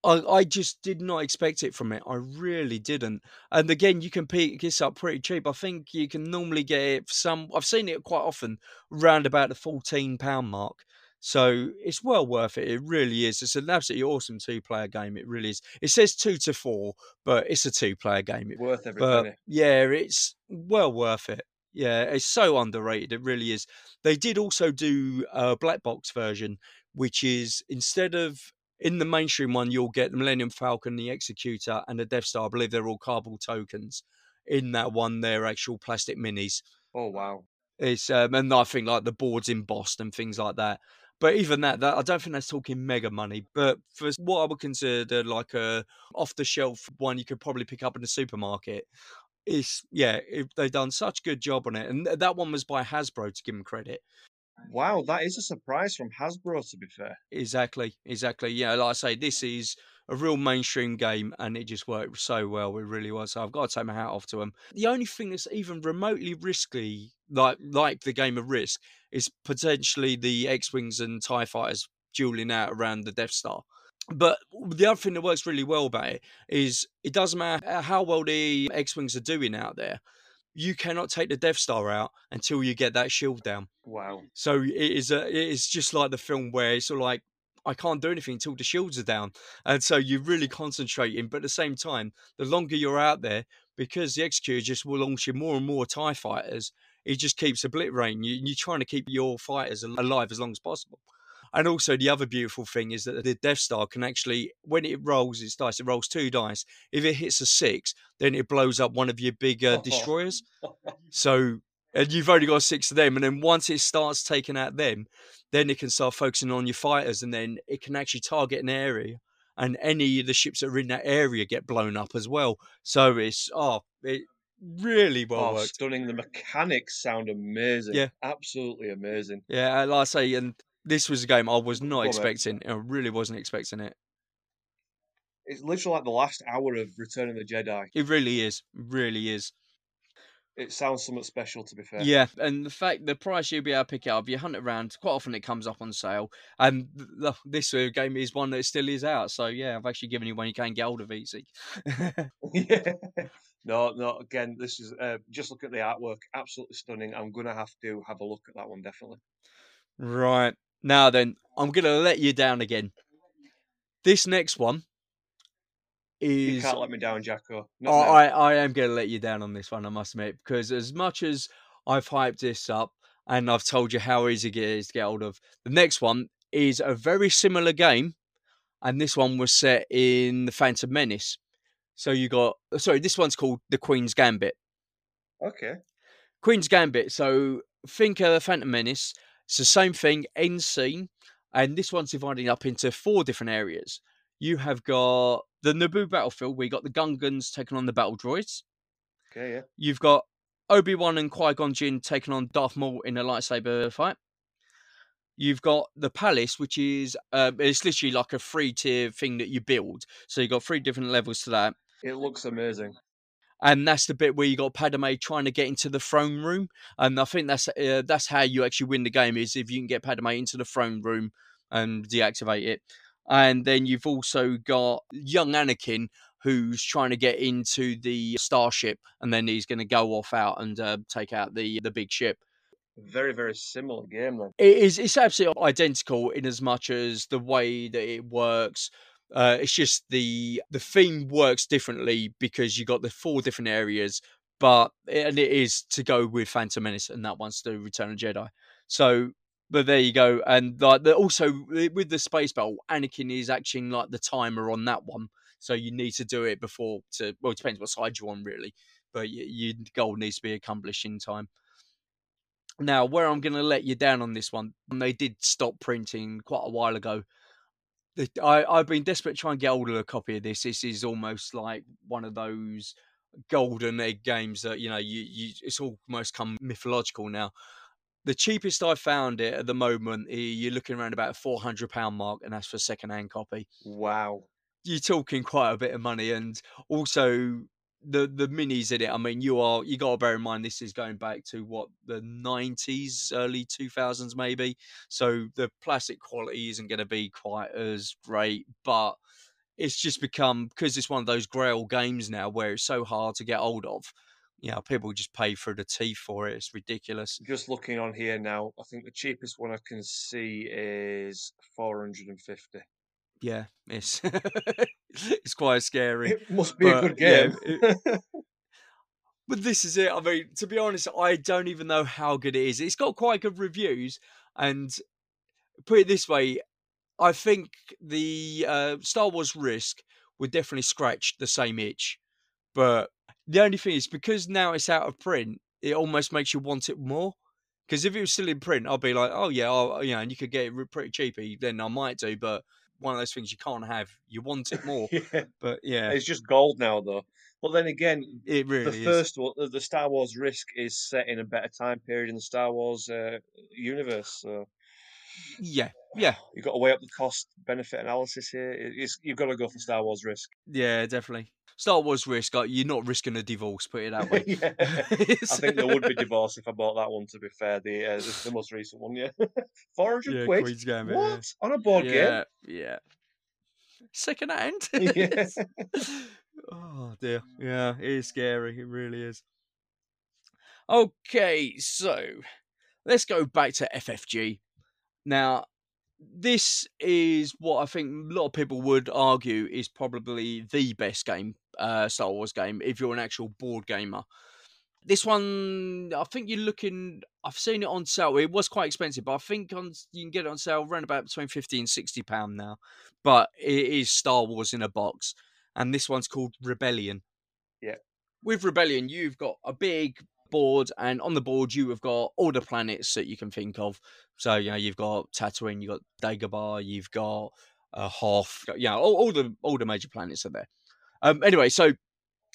Speaker 1: I, I just did not expect it from it. I really didn't. And again, you can pick this up pretty cheap. I think you can normally get it for some. I've seen it quite often around about the fourteen pound mark. So it's well worth it. It really is. It's an absolutely awesome two player game. It really is. It says two to four, but it's a two player game.
Speaker 3: It's worth every
Speaker 1: but,
Speaker 3: penny.
Speaker 1: Yeah, it's well worth it. Yeah, it's so underrated. It really is. They did also do a black box version, which is instead of in the mainstream one, you'll get the Millennium Falcon, the Executor, and the Death Star. I believe they're all cardboard tokens. In that one, they're actual plastic minis.
Speaker 3: Oh wow!
Speaker 1: It's um, and I think like the boards embossed and things like that. But even that, that I don't think that's talking mega money. But for what I would consider like a off the shelf one you could probably pick up in the supermarket, is yeah, it, they've done such a good job on it. And that one was by Hasbro to give them credit.
Speaker 3: Wow, that is a surprise from Hasbro. To be fair,
Speaker 1: exactly, exactly. Yeah, like I say, this is a real mainstream game, and it just worked so well. It really was. So I've got to take my hat off to them. The only thing that's even remotely risky, like like the game of Risk, is potentially the X-wings and Tie fighters dueling out around the Death Star. But the other thing that works really well about it is it doesn't matter how well the X Wings are doing out there, you cannot take the Death Star out until you get that shield down.
Speaker 3: Wow.
Speaker 1: So it is a, it is just like the film where it's sort of like I can't do anything until the shields are down, and so you're really concentrating. But at the same time, the longer you're out there, because the Executor just will launch you more and more Tie fighters, it just keeps obliterating you. You're trying to keep your fighters alive as long as possible. And also, the other beautiful thing is that the Death Star can actually, when it rolls its dice, it rolls two dice. If it hits a six, then it blows up one of your big uh, destroyers. so, and you've only got six of them. And then once it starts taking out them, then it can start focusing on your fighters, and then it can actually target an area. And any of the ships that are in that area get blown up as well. So it's oh, it really well
Speaker 3: Oh,
Speaker 1: worked.
Speaker 3: stunning. The mechanics sound amazing.
Speaker 1: Yeah.
Speaker 3: Absolutely amazing.
Speaker 1: Yeah, like I say, and this was a game I was not
Speaker 3: Go on, mate.
Speaker 1: expecting. I really wasn't expecting it.
Speaker 3: It's literally like the last hour of Return of the Jedi.
Speaker 1: It really is, really is.
Speaker 3: It sounds somewhat special, to be fair.
Speaker 1: Yeah, and the fact the price you'll be able to pick it up, you hunt around. Quite often it comes up on sale, and th- th- this game is one that still is out. So yeah, I've actually given you one you can get hold of easy.
Speaker 3: yeah. No, no. Again, this is uh, just look at the artwork. Absolutely stunning. I'm gonna have to have a look at that one definitely.
Speaker 1: right now, then I'm gonna let you down again. This next one
Speaker 3: You
Speaker 1: is
Speaker 3: can't let me down, Jacko. Not
Speaker 1: Oh,
Speaker 3: now.
Speaker 1: I, I am going to let you down on this one, I must admit, because as much as I've hyped this up and I've told you how easy it is to get hold of, the next one is a very similar game, and this one was set in the Phantom Menace. So you got, sorry, this one's called the Queen's Gambit.
Speaker 3: Okay.
Speaker 1: Queen's Gambit. So think of the Phantom Menace. It's the same thing, end scene, and this one's dividing up into four different areas. You have got the Naboo battlefield, where you got the Gungans taking on the battle droids.
Speaker 3: Okay. Yeah.
Speaker 1: You've got Obi Wan and Qui Gon Jinn taking on Darth Maul in a lightsaber fight. You've got the palace, which is uh, it's literally like a three tier thing that you build. So you've got three different levels to that,
Speaker 3: It looks amazing.
Speaker 1: And that's the bit where you got Padme trying to get into the throne room. And I think that's uh, that's how you actually win the game is if you can get Padme into the throne room and deactivate it. And then you've also got young Anakin who's trying to get into the starship, and then he's going to go off out and uh, take out the the big ship.
Speaker 3: Very, very similar game then.
Speaker 1: It is it's absolutely identical in as much as the way that it works. Uh, it's just the the theme works differently because you got the four different areas, but and it is to go with Phantom Menace, and that one's the Return of Jedi. So, but there you go, and like the, also with the space battle, Anakin is acting like the timer on that one, so you need to do it before to. Well, it depends what side you're on, really, but your goal needs to be accomplished in time. Now, where I'm going to let you down on this one, they did stop printing quite a while ago. The- I, I've been desperate to try and get hold of a copy of this. This is almost like one of those golden egg games that you know you, you it's almost come mythological now. The cheapest I found it at the moment, eh, you're looking around about a four hundred pound mark, and that's for a second hand copy
Speaker 3: Wow.
Speaker 1: you're talking quite a bit of money and also the the minis in it i mean you are you got to bear in mind this is going back to what the 90s early 2000s maybe so the plastic quality isn't going to be quite as great but it's just become because it's one of those grail games now where it's so hard to get hold of you know people just pay for the teeth for it it's ridiculous
Speaker 3: Just looking on here now, I think the cheapest one I can see is 450.
Speaker 1: Yeah it's it's quite scary
Speaker 3: It must be a
Speaker 1: But,
Speaker 3: good
Speaker 1: yeah,
Speaker 3: game.
Speaker 1: But this is it. I mean, to be honest, I don't even know how good it is. It's got quite good reviews, and put it this way, I think the uh, Star Wars Risk would definitely scratch the same itch. But the only thing is, because now it's out of print, it almost makes you want it more. Because if it was still in print, I'd be like, oh yeah, I'll, you know, and you could get it pretty cheapy, then I might do. But one of those things you can't have. You want it more.
Speaker 3: yeah.
Speaker 1: but yeah,
Speaker 3: It's just gold now, though. But then again,
Speaker 1: it
Speaker 3: the
Speaker 1: really is.
Speaker 3: first one, the- the Star Wars Risk, is set in a better time period in the Star Wars uh, universe. So
Speaker 1: Yeah, Yeah.
Speaker 3: you've got to weigh up the cost benefit analysis here. It's, you've got to go for Star Wars Risk.
Speaker 1: Yeah, definitely. Star Wars risk. uh, You're not risking a divorce. Put it that way.
Speaker 3: yeah. I think there would be divorce if I bought that one. To be fair, the uh, the, most recent one, yeah, four hundred
Speaker 1: Yeah,
Speaker 3: quid.
Speaker 1: Queen's Gambit.
Speaker 3: What on a board
Speaker 1: yeah, yeah. Second hand.
Speaker 3: Yeah.
Speaker 1: Yes. oh dear. Yeah, it is scary. It really is. Okay, so let's go back to FFG. Now, this is what I think a lot of people would argue is probably the best game, uh, Star Wars game, if you're an actual board gamer. This one, I think you're looking. I've seen it on sale. It was quite expensive, but I think on you can get it on sale around about between fifty and sixty pound now. But it is Star Wars in a box, and this one's called Rebellion.
Speaker 3: Yeah.
Speaker 1: With Rebellion, you've got a big board, and on the board you have got all the planets that you can think of. So you know you've got Tatooine, you've got Dagobah, you've got uh, Hoth. You know all, all the all the major planets are there. Um, anyway, so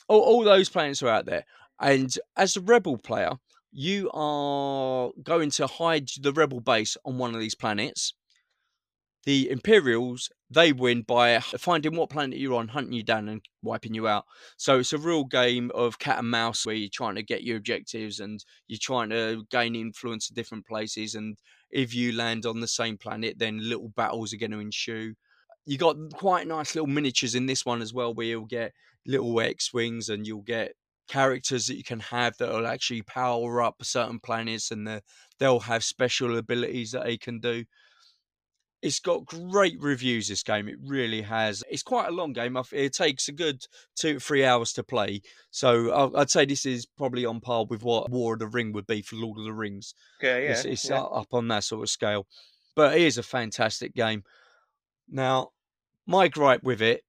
Speaker 1: all, all those planets are out there, and as a rebel player, you are going to hide the rebel base on one of these planets. The Imperials they win by finding what planet you're on, hunting you down, and wiping you out. So it's a real game of cat and mouse where you're trying to get your objectives and you're trying to gain influence at different places. And if you land on the same planet, then little battles are going to ensue. You got quite nice little miniatures in this one as well, where you'll get little X wings and you'll get characters that you can have that will actually power up certain planets and the, they'll have special abilities that they can do. It's got great reviews. This game, it really has. It's quite a long game. It takes a good two to three hours to play. So I'd say this is probably on par with what War of the Ring would be for Lord of the Rings.
Speaker 3: Okay, yeah.
Speaker 1: It's, it's
Speaker 3: yeah.
Speaker 1: up on that sort of scale. But it is a fantastic game. Now, my gripe with it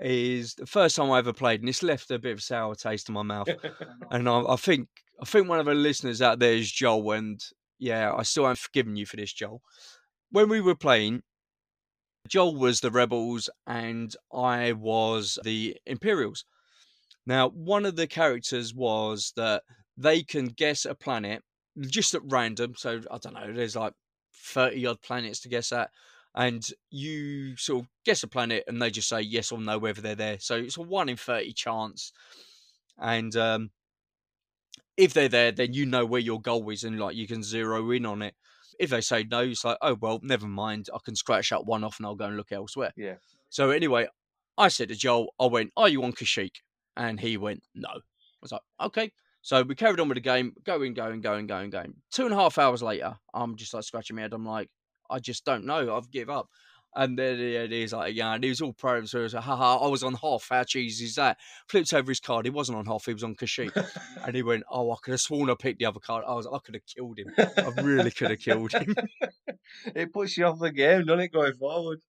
Speaker 1: is the first time I ever played, and it's left a bit of a sour taste in my mouth. and I, I think I think one of the listeners out there is Joel, and yeah, I still haven't forgiven you for this, Joel. When we were playing, Joel was the rebels, and I was the Imperials. Now, one of the characters was that they can guess a planet just at random. So I don't know. There's like thirty odd planets to guess at, and you sort of guess a planet, and they just say yes or no whether they're there. So it's a one in thirty chance, and um, if they're there, then you know where your goal is, and like you can zero in on it. If they say no, it's like oh well, never mind. I can scratch that one off, and I'll go and look elsewhere.
Speaker 3: Yeah.
Speaker 1: So anyway, I said to Joel, I went, "Are you on Kashyyyk?" And he went, "No." I was like, "Okay." So we carried on with the game, going, going, going, going, going. Two and a half hours later, I'm just like scratching my head. I'm like, I just don't know. I've give up. And then it is like, yeah, and he was all proud. So he was like, haha, I was on Hoth. How cheesy is that? Flipped over his card. He wasn't on Hoth. He was on Kashyyyk. and he went, oh, I could have sworn I picked the other card. I was, like, I could have killed him. I really could have killed him.
Speaker 3: it puts you off the game, doesn't it, going forward?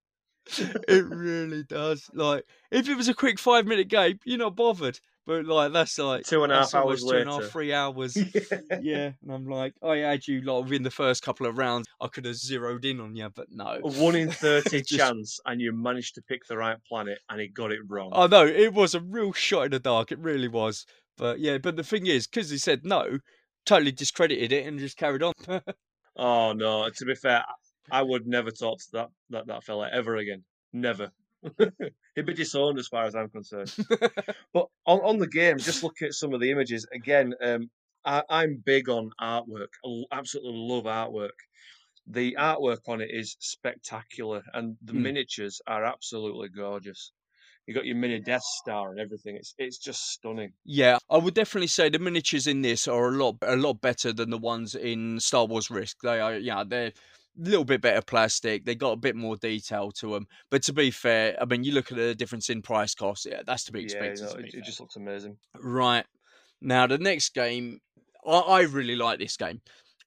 Speaker 1: it really does. Like, if it was a quick five minute game, you're not bothered. But like, that's like
Speaker 3: Two and a half hours
Speaker 1: two and a half,
Speaker 3: later.
Speaker 1: three hours. yeah, and I'm like, I had you like within the first couple of rounds, I could have zeroed in on you, but no.
Speaker 3: A one in 30
Speaker 1: Just-
Speaker 3: chance, and you managed to pick the right planet, and he got it wrong.
Speaker 1: I know it was a real shot in the dark. It really was. But yeah, but the thing is, because he said no, totally discredited it and just carried on.
Speaker 3: Oh, no. To be fair, I would never talk to that, that, that fella ever again. Never. He'd be disowned as far as I'm concerned. But on, on the game, just look at some of the images. Again, um, I, I'm big on artwork. I absolutely love artwork. The artwork on it is spectacular, and the
Speaker 1: Mm.
Speaker 3: miniatures are absolutely gorgeous. You got your mini Death Star and everything. It's it's just stunning.
Speaker 1: yeah, I would definitely say the miniatures in this are a lot a lot better than the ones in Star Wars Risk. They are, yeah, they're little bit better plastic. They got a bit more detail to them. But to be fair, I mean, you look at the difference in price cost. Yeah, that's to be
Speaker 3: Yeah,
Speaker 1: expected.
Speaker 3: no,
Speaker 1: to be
Speaker 3: it,
Speaker 1: fair.
Speaker 3: it just looks amazing.
Speaker 1: Right. Now, the next game, I, I really like this game.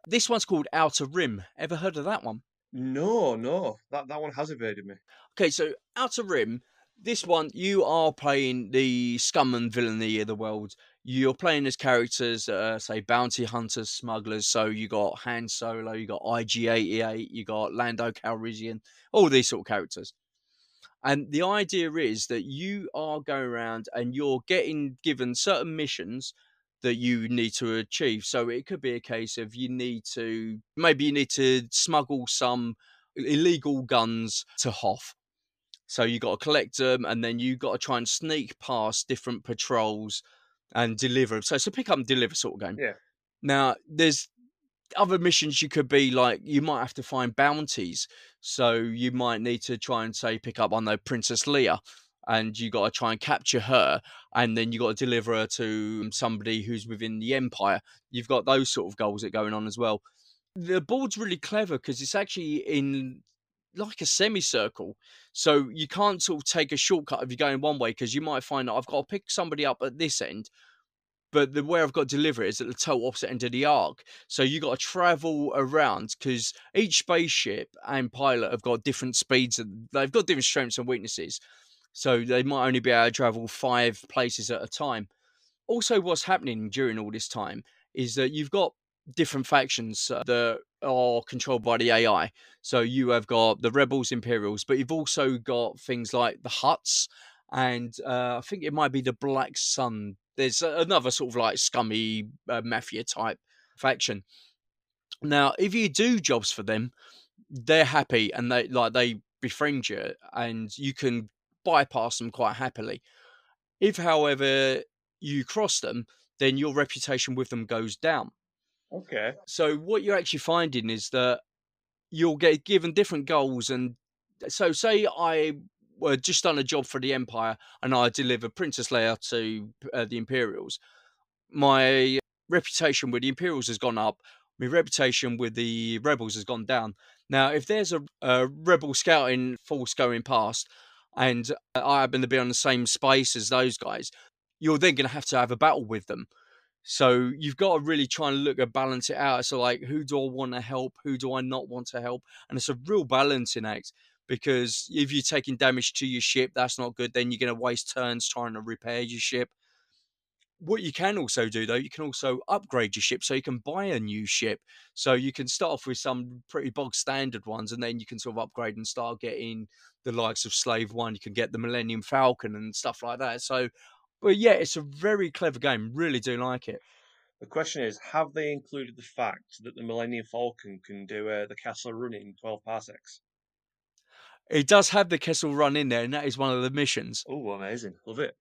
Speaker 1: This one's called Outer Rim. Ever heard of that one?
Speaker 3: No, no, that that one has evaded me.
Speaker 1: Okay, so Outer Rim, this one, you are playing the scum and villainy of the world. You're playing as characters, uh, say, bounty hunters, smugglers. So you got Han Solo, you got IG-88, you got Lando Calrissian, all these sort of characters. And the idea is that you are going around and you're getting given certain missions that you need to achieve. So it could be a case of you need to maybe you need to smuggle some illegal guns to Hoth. So you got to collect them, and then you got to try and sneak past different patrols and deliver. So it's a pick up and deliver sort of game.
Speaker 3: Yeah.
Speaker 1: Now there's other missions you could be like you might have to find bounties. So you might need to try and say pick up on the Princess Leia, and you got to try and capture her, and then you got to deliver her to somebody who's within the Empire. You've got those sort of goals that are going on as well. The board's really clever because it's actually in like a semicircle. So you can't sort of take a shortcut if you're going one way because you might find that I've got to pick somebody up at this end, but the way I've got to deliver it is at the total opposite end of the arc. So you got to travel around because each spaceship and pilot have got different speeds and they've got different strengths and weaknesses. So they might only be able to travel five places at a time. Also, what's happening during all this time is that you've got different factions uh, that are controlled by the AI. So you have got the rebels, Imperials, but you've also got things like the Hutts, and uh, I think it might be the Black Sun. There's another sort of like scummy uh, mafia type faction. Now, if you do jobs for them, they're happy and they like they befriend you, and you can bypass them quite happily. If, however, you cross them, then your reputation with them goes down.
Speaker 3: Okay.
Speaker 1: So what you're actually finding is that you'll get given different goals, and so say I were just done a job for the Empire and I delivered Princess Leia to uh, the Imperials. My reputation with the Imperials has gone up. My reputation with the Rebels has gone down. Now, if there's a, a Rebel scouting force going past, and I happen to be on the same space as those guys, you're then going to have to have a battle with them. So you've got to really try and look at balance it out. So like, who do I want to help? Who do I not want to help? And it's a real balancing act because if you're taking damage to your ship, that's not good. Then you're going to waste turns trying to repair your ship. What you can also do though, you can also upgrade your ship so you can buy a new ship. So you can start off with some pretty bog standard ones, and then you can sort of upgrade and start getting the likes of Slave One. You can get the Millennium Falcon and stuff like that. So but yeah, it's a very clever game. Really do like it.
Speaker 3: The question is, have they included the fact that the Millennium Falcon can do uh, the Kessel Run in 12 parsecs?
Speaker 1: It does have the Kessel Run in there, and that is one of the missions.
Speaker 3: Oh, amazing. Love it.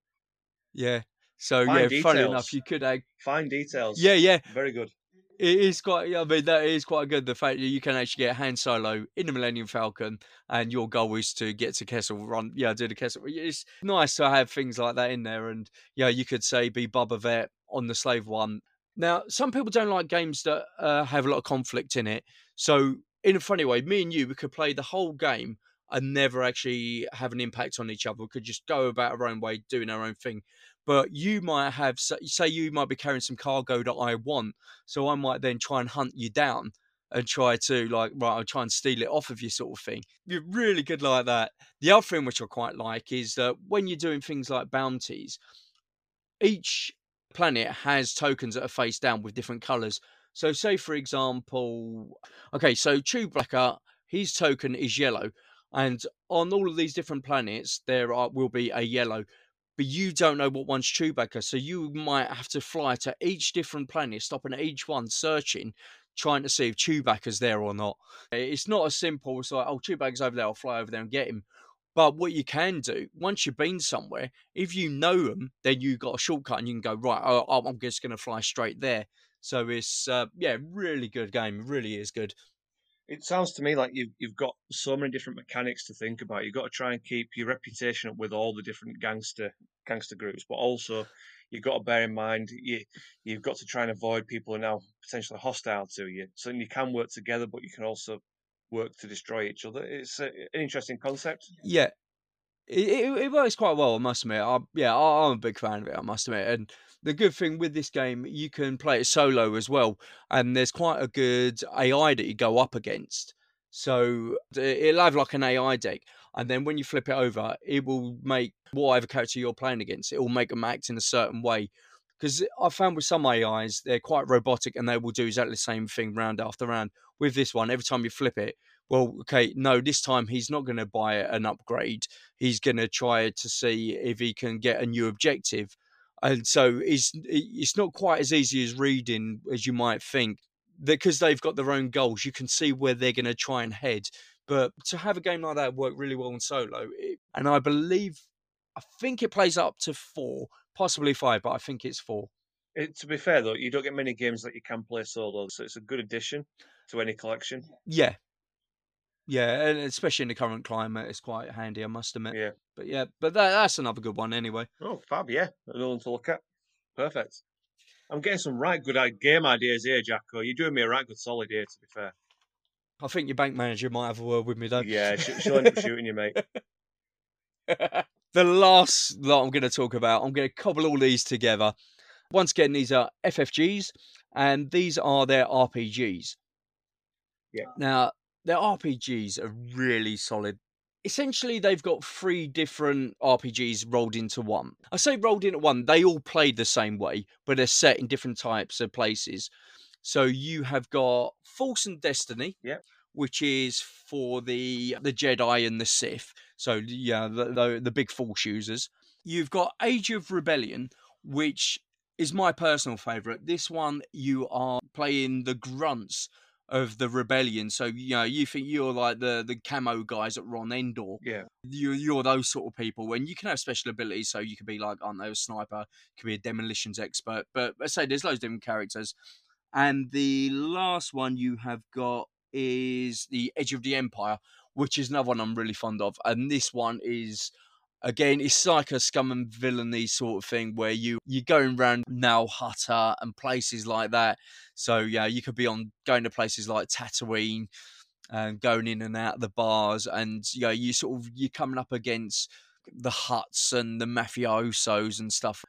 Speaker 1: Yeah. So,
Speaker 3: Fine
Speaker 1: yeah, funny enough, you could.
Speaker 3: Fine details.
Speaker 1: yeah, yeah.
Speaker 3: Very good.
Speaker 1: It is quite. I mean, that is quite good. The fact that you can actually get Han Solo in the Millennium Falcon, and your goal is to get to Kessel Run. Yeah, do the Kessel. It's nice to have things like that in there, and yeah, you could say be Boba Fett on the Slave One. Now, some people don't like games that uh, have a lot of conflict in it. So, in a funny way, me and you, we could play the whole game and never actually have an impact on each other. We could just go about our own way, doing our own thing but you might have say you might be carrying some cargo that I want, so I might then try and hunt you down and try to like right, I'll try and steal it off of you, sort of thing. You're really good like that. The other thing which I quite like is that when you're doing things like bounties, each planet has tokens that are face down with different colors. So, say for example, okay, so Chewbacca, his token is yellow, and on all of these different planets, there are will be a yellow but you don't know what one's Chewbacca. So you might have to fly to each different planet, stopping at each one, searching, trying to see if Chewbacca's there or not. It's not as simple as like, oh, Chewbacca's over there, I'll fly over there and get him. But what you can do, once you've been somewhere, if you know them, then you've got a shortcut and you can go, right, oh, I'm just going to fly straight there. So it's, uh, yeah, really good game. It really is good.
Speaker 3: It sounds to me like you've you've got so many different mechanics to think about. You've got to try and keep your reputation up with all the different gangster gangster groups, but also you've got to bear in mind you you've got to try and avoid people who are now potentially hostile to you. So you can work together, but you can also work to destroy each other. It's a, an interesting concept.
Speaker 1: Yeah, it, it, it works quite well. I must admit. I, yeah, I, I'm a big fan of it. I must admit, and the good thing with this game, you can play it solo as well, and there's quite a good AI that you go up against. So it'll have like an AI deck, and then when you flip it over, it will make whatever character you're playing against, it will make them act in a certain way. Because I found with some AIs, they're quite robotic and they will do exactly the same thing round after round. With this one, every time you flip it, well, okay, no, this time he's not going to buy an upgrade. He's going to try to see if he can get a new objective and so it's it's not quite as easy as reading as you might think because they've got their own goals you can see where they're going to try and head But to have a game like that work really well in solo, it, and I believe, I think it plays up to four, possibly five, but I think it's four.
Speaker 3: It, to be fair though, you don't get many games that you can play solo, so it's a good addition to any collection.
Speaker 1: Yeah. Yeah, and especially in the current climate, it's quite handy, I must admit.
Speaker 3: Yeah.
Speaker 1: But yeah, but that, that's another good one anyway.
Speaker 3: Oh, fab! Yeah, another one to look at. Perfect. I'm getting some right good game ideas here, Jacko. You're doing me a right good solid here, to be fair.
Speaker 1: I think your bank manager might have a word with me though.
Speaker 3: Yeah, sh- she'll end up shooting you, mate.
Speaker 1: the last that I'm going to talk about, I'm going to cobble all these together. Once again, these are FFGs, and these are their RPGs.
Speaker 3: Yeah.
Speaker 1: Now, their RPGs are really solid. Essentially, they've got three different RPGs rolled into one. I say rolled into one, they all play the same way, but they're set in different types of places. So you have got Force and Destiny,
Speaker 3: Yep.
Speaker 1: which is for the the Jedi and the Sith. So yeah, the, the the big Force users. You've got Age of Rebellion, which is my personal favorite. This one you are playing the grunts of the rebellion. So you know you think you're like the the camo guys at Ron Endor.
Speaker 3: Yeah.
Speaker 1: You you're those sort of people, and you can have special abilities. So you could be like I don't know a sniper, you could be a demolitions expert. But let's say there's loads of different characters. And the last one you have got is the Edge of the Empire, which is another one I'm really fond of. And this one is again, it's like a scum and villainy sort of thing where you you're going around Nal Hutta and places like that. So yeah, you could be on going to places like Tatooine and going in and out of the bars, and you know, you sort of you're coming up against the Hutts and the mafiosos and stuff.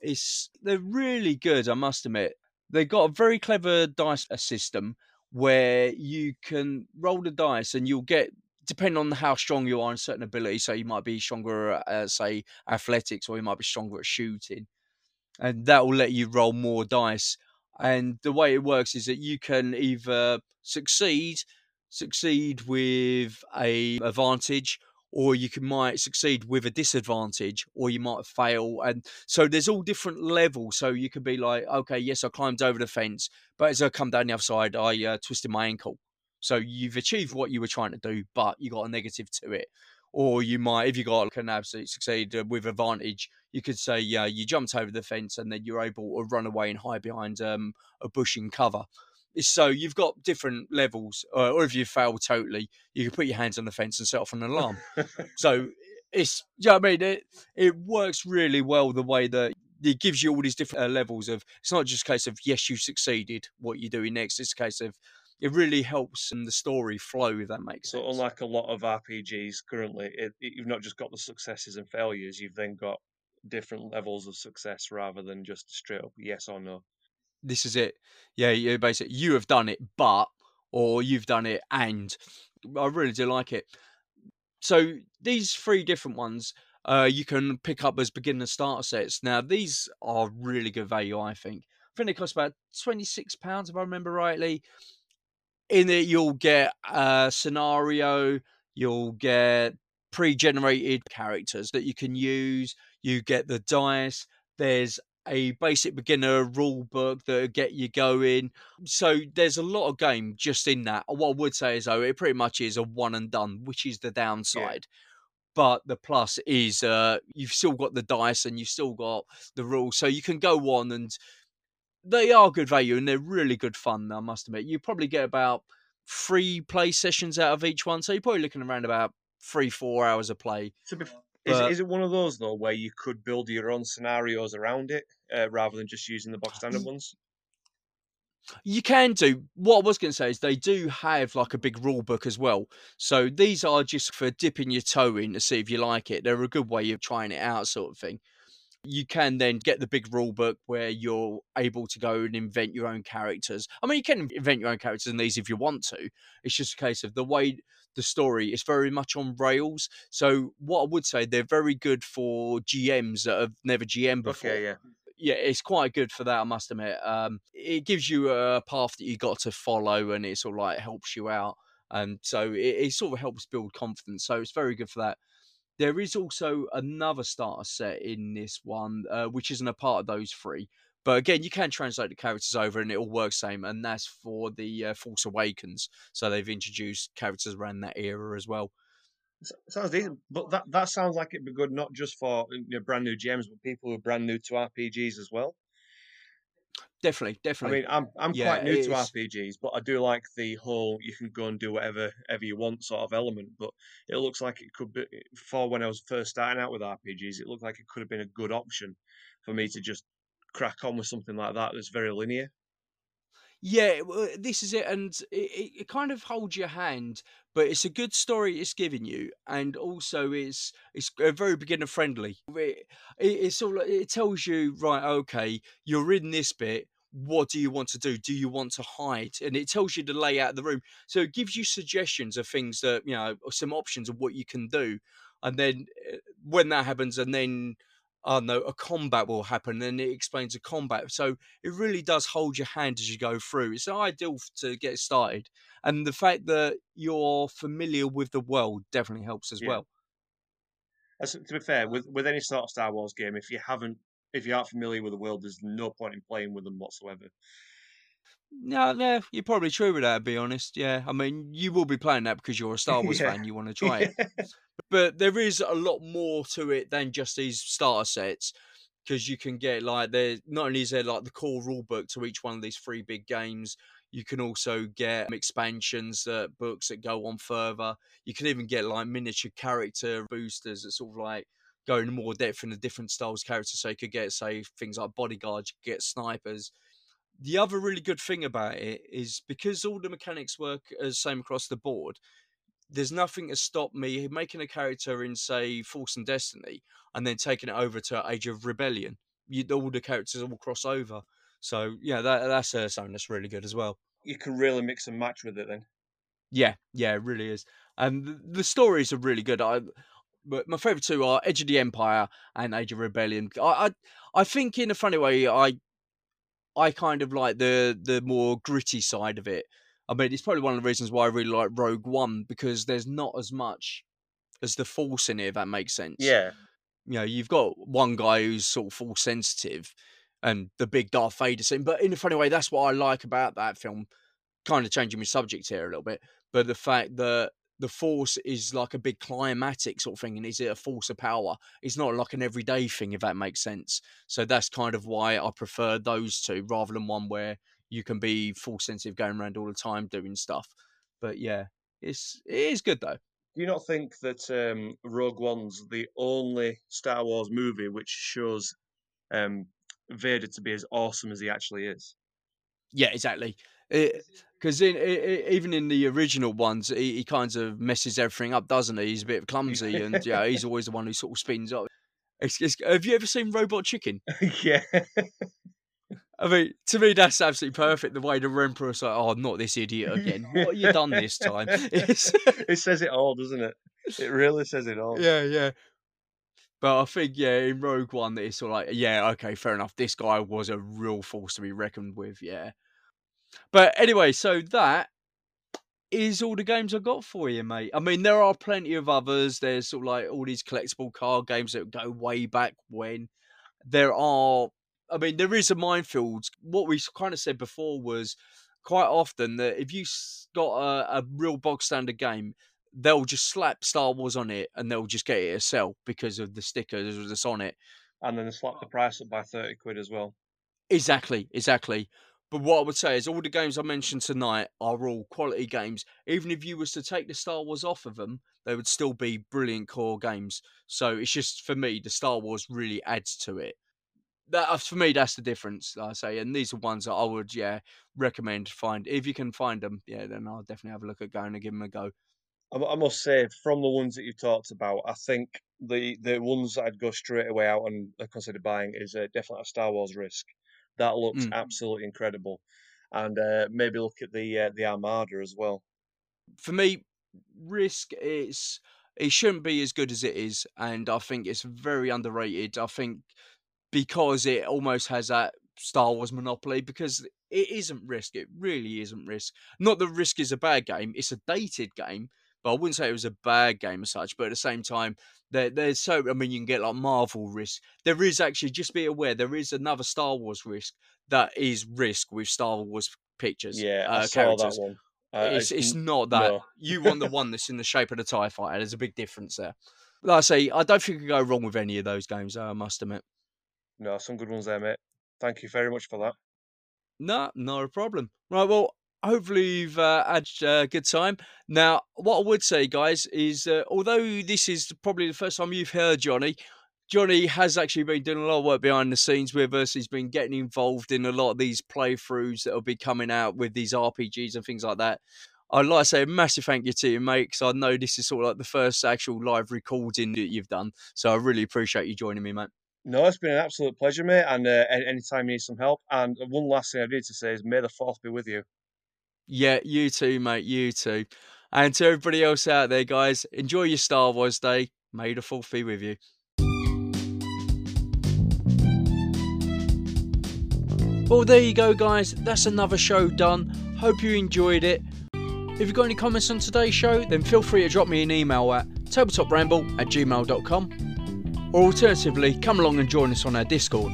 Speaker 1: It's they're really good, I must admit. They've got a very clever dice uh, system where you can roll the dice and you'll get depending on how strong you are in certain abilities. So you might be stronger at, uh, say, athletics, or you might be stronger at shooting, and that will let you roll more dice. And the way it works is that you can either succeed, succeed with a advantage, or you can might succeed with a disadvantage, or you might fail. And so there's all different levels. So you could be like, okay, yes, I climbed over the fence, but as I come down the other side, I uh, twisted my ankle. So you've achieved what you were trying to do, but you got a negative to it. Or you might, if you got like, an absolute succeed uh, with advantage, you could say, yeah, you jumped over the fence and then you're able to run away and hide behind um, a bush in cover. So you've got different levels, uh, or if you fail totally, you can put your hands on the fence and set off an alarm. so it's, yeah, you know I mean, it it works really well the way that it gives you all these different uh, levels of. It's not just a case of yes, you succeeded. What you're doing next? It's a case of it really helps in the story flow. If that makes
Speaker 3: So
Speaker 1: sense.
Speaker 3: unlike a lot of RPGs currently, it, it- you've not just got the successes and failures. You've then got different levels of success rather than just straight up yes or no.
Speaker 1: this is it. Yeah, you basically you have done it, but or you've done it and I really do like it. So these three different ones uh, you can pick up as beginner starter sets. Now these are really good value, I think. I think they cost about twenty six pounds if I remember rightly. In it, you'll get a scenario, you'll get pre-generated characters that you can use. You get the dice. There's a basic beginner rule book that'll get you going. So there's a lot of game just in that. What I would say is though, it pretty much is a one and done, which is the downside. But the plus is uh, you've still got the dice and you've still got the rules, so you can go on and they are good value and they're really good fun. I must admit, you probably get about three play sessions out of each one, so you're probably looking around about three, four hours of play.
Speaker 3: Be, is, it, is it one of those though where you could build your own scenarios around it uh, rather than just using the box standard ones?
Speaker 1: You can do. What I was going to say is they do have like a big rule book as well. So these are just for dipping your toe in to see if you like it. They're a good way of trying it out, sort of thing. You can then get the big rule book where you're able to go and invent your own characters. I mean, you can invent your own characters in these if you want to. It's just a case of the way the story is very much on rails. So what I would say, they're very good for GMs that have never GM before
Speaker 3: Okay, yeah.
Speaker 1: yeah, it's quite good for that. I must admit. Um, it gives you a path that you got to follow, and it sort of like helps you out, and so it, it sort of helps build confidence. So it's very good for that. There is also another starter set in this one, uh, which isn't a part of those three, But again, you can translate the characters over and it all works same, and that's for the uh, Force Awakens. So they've introduced characters around that era as well.
Speaker 3: Sounds decent, but that, that sounds like it'd be good not just for you know, brand new GMs, but people who are brand new to RPGs as well.
Speaker 1: Definitely, definitely.
Speaker 3: I mean, I'm I'm
Speaker 1: Yeah,
Speaker 3: quite new to
Speaker 1: is.
Speaker 3: RPGs, but I do like the whole you can go and do whatever ever you want sort of element. But it looks like it could be for when I was first starting out with RPGs, it looked like it could have been a good option for me to just crack on with something like that that's very linear.
Speaker 1: Yeah, this is it, and it, it, kind of holds your hand, but it's a good story it's giving you, and also it's it's uh, very beginner friendly. It, it, it's all it tells you right. Okay, you're in this bit. What do you want to do? Do you want to hide? And it tells you the layout of the room, so it gives you suggestions of things that you know, some options of what you can do, and then uh, when that happens, and then oh no, a combat will happen, and it explains a combat. So it really does hold your hand as you go through. It's ideal to get started, and the fact that you're familiar with the world definitely helps as
Speaker 3: Yeah.
Speaker 1: well.
Speaker 3: As, to be fair, with with any sort of Star Wars game, if you haven't if you aren't familiar with the world, there's no point in playing with them whatsoever.
Speaker 1: No, no, you're probably true with that. To be honest, yeah. I mean, you will be playing that because you're a Star Wars
Speaker 3: Yeah.
Speaker 1: fan. You want to try it. but there is a lot more to it than just these starter sets because you can get like there not only is there like the core rule book to each one of these three big games you can also get expansions that books that go on further you can even get like miniature character boosters that sort of like go into more depth in the different styles of characters so you could get say things like bodyguards you could get snipers the other really good thing about it is because all the mechanics work as same across the board there's nothing to stop me making a character in say Force and Destiny and then taking it over to Age of Rebellion. You, all the characters all cross over. So yeah, that that's uh, something that's really good as well.
Speaker 3: You can really mix and match with it then.
Speaker 1: Yeah, yeah, it really is. And the, the stories are really good. I but my favorite two are Edge of the Empire and Age of Rebellion. I I, I think in a funny way I I kind of like the the more gritty side of it. I mean, it's probably one of the reasons why I really like Rogue One because there's not as much as the Force in it. If that makes sense.
Speaker 3: Yeah,
Speaker 1: You know, you've got one guy who's sort of Force sensitive, and the big Darth Vader scene. But in a funny way, that's what I like about that film. Kind of changing my subject here a little bit, but the fact that the Force is like a big climatic sort of thing, and is it a force of power? It's not like an everyday thing, if that makes sense. So that's kind of why I prefer those two rather than one where you can be force sensitive going around all the time doing stuff. But yeah, it's it is good though.
Speaker 3: Do you not think that um, Rogue One's the only Star Wars movie which shows um, Vader to be as awesome as he actually is?
Speaker 1: Yeah, exactly. Because in, i i even in the original ones, he, he kind of messes everything up, doesn't he? He's a bit clumsy, and yeah, he's always the one who sort of spins up. It's, it's, have you ever seen Robot Chicken?
Speaker 3: yeah,
Speaker 1: I mean, to me, that's absolutely perfect. The way the Emperor's like, "Oh, not this idiot again! What have you done this time?"
Speaker 3: It says it all, doesn't it? It really says it all.
Speaker 1: yeah, yeah. But I think, yeah, in Rogue One, that it's sort of like, yeah, okay, fair enough. This guy was a real force to be reckoned with, yeah. But anyway, so that is all the games I've got for you, mate. I mean, there are plenty of others. There's sort of like all these collectible card games that go way back when. There are, I mean, there is a minefield. What we kind of said before was quite often that if you got a, a real bog standard game, they'll just slap Star Wars on it and they'll just get it to sell because of the stickers that's on it.
Speaker 3: And then they slap the price up by 30 quid as well.
Speaker 1: Exactly, exactly. But what I would say is all the games I mentioned tonight are all quality games. Even if you was to take the Star Wars off of them, they would still be brilliant core games. So it's just for me, the Star Wars really adds to it. That uh, for me, that's the difference. Like I say, and these are ones that I would, yeah, recommend find if you can find them. Yeah, then I'll definitely have a look at going and give them a go.
Speaker 3: I, must say, from the ones that you've talked about, I think the the ones that I'd go straight away out and consider buying is uh, definitely a Star Wars Risk. That looks
Speaker 1: Mm.
Speaker 3: absolutely incredible, and uh, maybe look at the uh, the Armada as well.
Speaker 1: for me, Risk is it shouldn't be as good as it is, and I think it's very underrated. I think because it almost has that Star Wars monopoly because it isn't Risk. It really isn't Risk. Not that Risk is a bad game; it's a dated game, but I wouldn't say it was a bad game as such. But at the same time, there, there's so I mean, you can get like Marvel risk. There is actually just be aware there is another Star Wars risk that is risk with Star Wars pictures.
Speaker 3: Yeah, I
Speaker 1: uh,
Speaker 3: saw
Speaker 1: characters.
Speaker 3: that one. Uh,
Speaker 1: it's, it's not that
Speaker 3: no.
Speaker 1: you want the one that's in the shape of the Tie Fighter. There's a big difference there. Like I say, I don't think you can go wrong with any of those games. Though, I must admit.
Speaker 3: No, some good ones there, mate. Thank you very much for that.
Speaker 1: No, not a problem. Right, well, hopefully you've uh, had a good time. Now, what I would say, guys, is uh, although this is probably the first time you've heard Johnny, Johnny has actually been doing a lot of work behind the scenes with us. He's been getting involved in a lot of these playthroughs that will be coming out with these RPGs and things like that. I'd like to say a massive thank you to you, mate, because I know this is sort of like the first actual live recording that you've done. So I really appreciate you joining me, mate.
Speaker 3: No, it's been an absolute pleasure, mate. And uh, anytime you need some help. And one last thing I need to say is, may the fourth be with you.
Speaker 1: Yeah, you too, mate. You too. And to everybody else out there, guys, enjoy your Star Wars Day. May the fourth be with you. Well, there you go, guys. That's another show done. Hope you enjoyed it. If you've got any comments on today's show, then feel free to drop me an email at tabletopramble at gmail.com or alternatively, come along and join us on our Discord.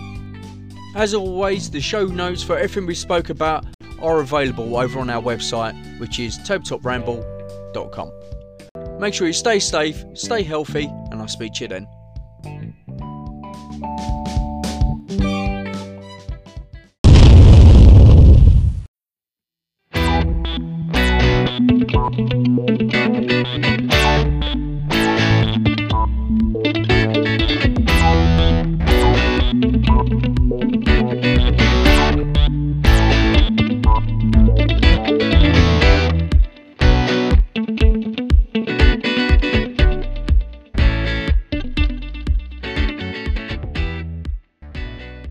Speaker 1: As always, the show notes for everything we spoke about are available over on our website, which is tabletopramble.com. Make sure you stay safe, stay healthy, and I'll speak to you then.